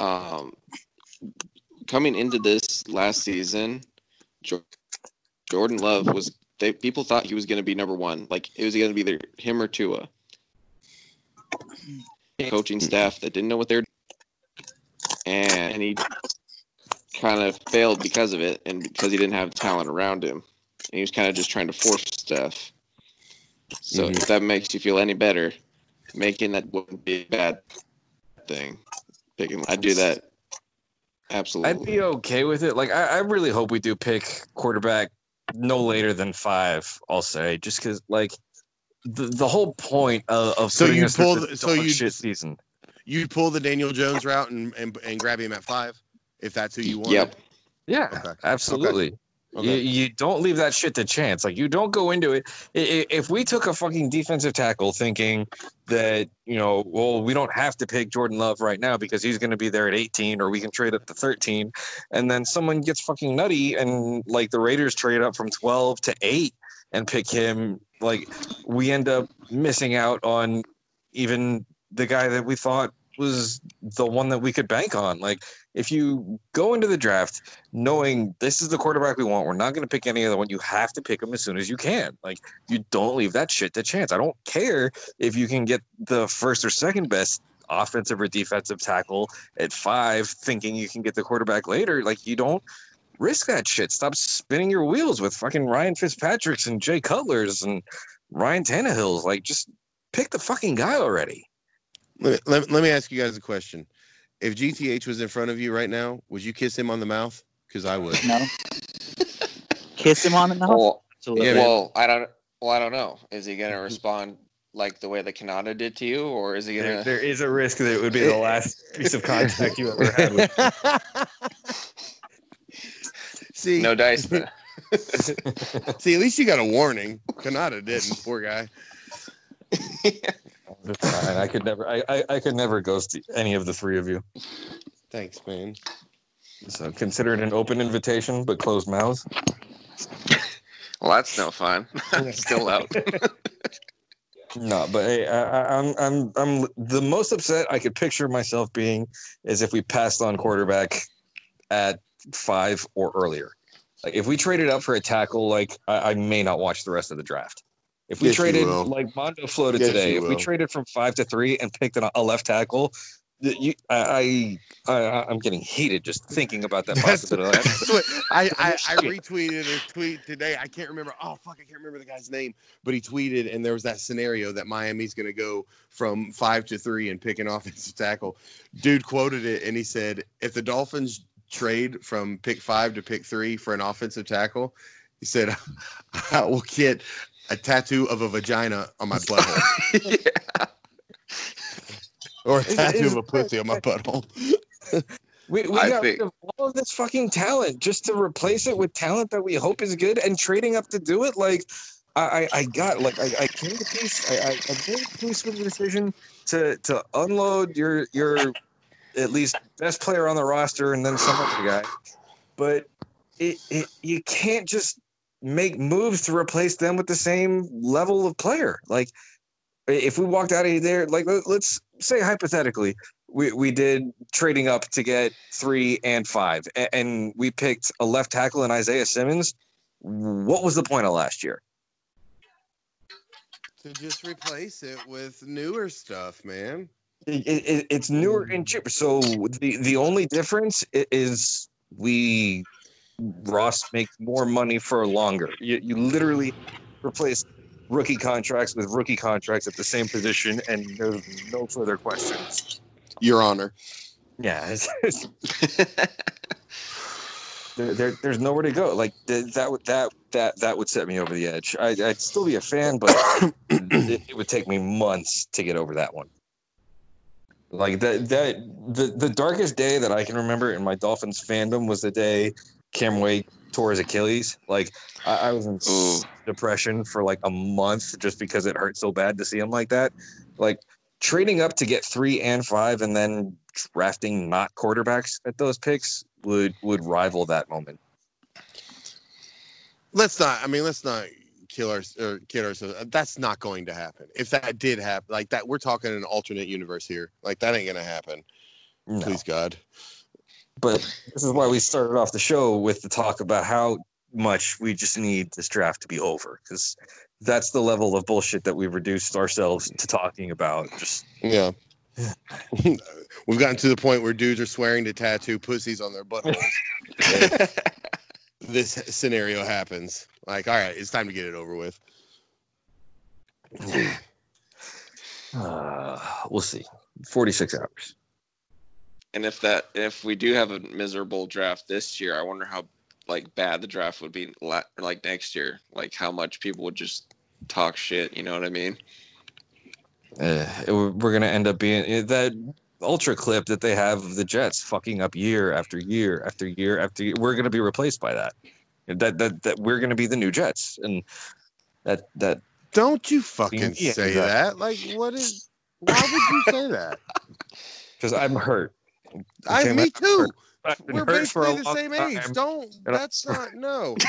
Um, coming into this last season, Jo- Jordan Love was. They, people thought he was going to be number one. Like it was going to be either him or Tua. Coaching staff that didn't know what they're, and and he kind of failed because of it, and because he didn't have talent around him, and he was kind of just trying to force stuff. So Mhm. if that makes you feel any better, making that wouldn't be a bad thing. Picking, I'd do that. Absolutely. I'd be okay with it. Like I, I really hope we do pick quarterback no later than five. I'll say just because like the, the whole point of, of So through pull the- so you'd- shit season. You'd pull the Daniel Jones route and and, and grab him at five if that's who you want. Yep. Yeah, Okay. absolutely. Okay. You, you don't leave that shit to chance. Like you don't go into it. If we took a fucking defensive tackle thinking that you know, well, we don't have to pick Jordan Love right now because he's going to be there at 18, or we can trade up to 13, and then someone gets fucking nutty and like the Raiders trade up from 12 to eight and pick him, like we end up missing out on even the guy that we thought was the one that we could bank on. Like if you go into the draft knowing this is the quarterback we want. We're not going to pick any other one. You have to pick him as soon as you can. Like you don't leave that shit to chance. I don't care if you can get the first or second best offensive or defensive tackle at five, thinking you can get the quarterback later. Like you don't risk that shit. Stop spinning your wheels with fucking Ryan Fitzpatrick's and Jay Cutler's and Ryan Tannehill's. Like just pick the fucking guy already. Let me, let, let me ask you guys a question. If GTH was in front of you right now, would you kiss him on the mouth? Because I would. No. Kiss him on the mouth. Well, Yeah, well, I don't. Well, I don't know. Is he going to respond like the way that Kanata did to you, or is he going There, to? there is a risk that it would be the last piece of contact you ever had with see, No dice. man. see, at least you got a warning. Kanata didn't. Poor guy. That's fine. I could never. I, I, I could never ghost any of the three of you. Thanks, man. So consider it an open invitation, but closed mouths. well, that's no fun. Still out. No, but hey, I, I- I'm I'm I'm the most upset I could picture myself being is if we passed on quarterback at five or earlier. Like if we traded up for a tackle, like I, I may not watch the rest of the draft. If we Yes, traded like Mondo floated Yes, today, if we traded from five to three and picked an, a left tackle, you, I, I I I'm getting heated just thinking about that That's, possibility. that's what I, I, I retweeted a tweet today. I can't remember. Oh fuck, I can't remember the guy's name. But he tweeted, and there was that scenario that Miami's going to go from five to three and pick an offensive tackle. Dude quoted it, and he said, "If the Dolphins trade from pick five to pick three for an offensive tackle, he said, I will get a tattoo of a vagina on my butthole, yeah. or a tattoo of a pussy on my butthole." We, we I got think- rid of all of this fucking talent just to replace it with talent that we hope is good and trading up to do it. Like, I, I, I got like I, I came to peace. I, I, I came to peace with the decision to to unload your your at least best player on the roster and then some other guy. But it, it you can't just make moves to replace them with the same level of player. Like, if we walked out of there, like let, let's say hypothetically, we, we did trading up to get three and five, and we picked a left tackle in Isaiah Simmons. What was the point of last year? To just replace it with newer stuff, man. It, it, it's newer and cheaper. So the the only difference is we Ross makes more money for longer. You, you literally replace rookie contracts with rookie contracts at the same position, and there's no further questions. Your Honor. Yeah, it's, it's, there, there, there's nowhere to go. Like th- that would that that that would set me over the edge. I, I'd still be a fan, but it, it would take me months to get over that one. Like that that the the darkest day that I can remember in my Dolphins fandom was the day Cam Wake tore his Achilles. Like I, I was in Ooh. depression for like a month just because it hurt so bad to see him like that. Like trading up to get three and five and then drafting not quarterbacks at those picks would would rival that moment. let's not i mean let's not kill our or kid ourselves that's not going to happen if that did happen like that we're talking an alternate universe here like that ain't gonna happen No. please god But this is why we started off the show with the talk about how much we just need this draft to be over because that's the level of bullshit that we've reduced ourselves to talking about. Just yeah we've gotten to the point where dudes are swearing to tattoo pussies on their buttholes this scenario happens like all right it's time to get it over with uh, we'll see. Forty six hours. And if that if we do have a miserable draft this year, I wonder how like bad the draft would be like next year. Like how much people would just talk shit. You know what I mean? Uh, it- we're gonna end up being eh, that ultra clip that they have of the Jets fucking up year after year after year after year. We're gonna be replaced by that. That that that we're gonna be the new Jets, and that that don't you fucking Yeah, say exactly. that like what is why would you say that because I'm hurt. I me too hurt. I've been we're hurt for a basically the long same age don't And I- that's not no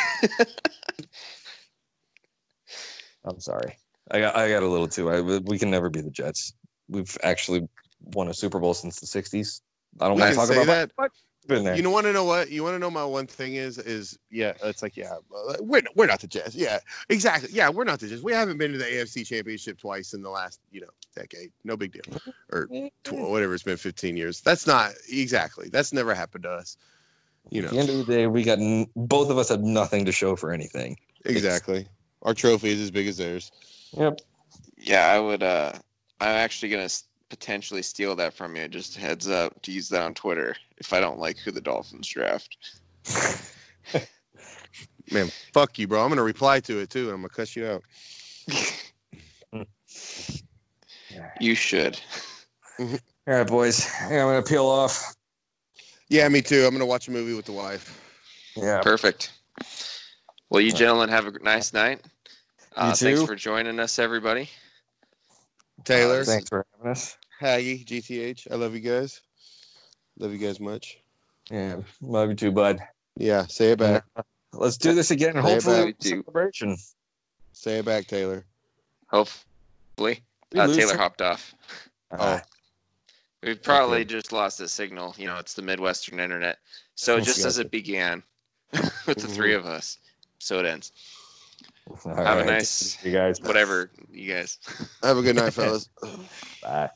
I'm sorry. I got I got a little too. I, we can never be the Jets. We've actually won a Super Bowl since the '60s. I don't want to talk about that. that. Been there. You want to know what? You want to know my one thing is is yeah, it's like yeah, uh, we're we're not the Jets. Yeah, exactly. Yeah, we're not the Jets. We haven't been to the AFC Championship twice in the last you know decade. No big deal, or tw- whatever. It's been 15 years. That's not exactly. That's never happened to us. You know. At the end of the day, we got n- both of us have nothing to show for anything. exactly. Our trophy is as big as theirs. Yep. Yeah, I would. uh I'm actually gonna s- potentially steal that from you. Just heads up to use that on Twitter if I don't like who the Dolphins draft. Man, fuck you, bro. I'm gonna reply to it too, and I'm gonna cuss you out. You should. All right, boys. I'm gonna peel off. Yeah, me too. I'm gonna watch a movie with the wife. Yeah. Perfect. Well, you gentlemen have a nice night. Uh, thanks too. for joining us, everybody. Taylor, Thanks for having us. Haggy, GTH. I love you guys. Love you guys much. Yeah. Love you too, bud. Yeah, say it back. Let's do this again and Say it hopefully back. celebration. Say it back, Taylor. Hope We We uh, Taylor some- hopped off. Ah, We've probably just lost the signal. You know, it's the Midwestern internet. So Yes, just as yes. it began with the three of us, so it ends. all Have a nice You guys. whatever, you guys. Have a good night, fellas. Bye.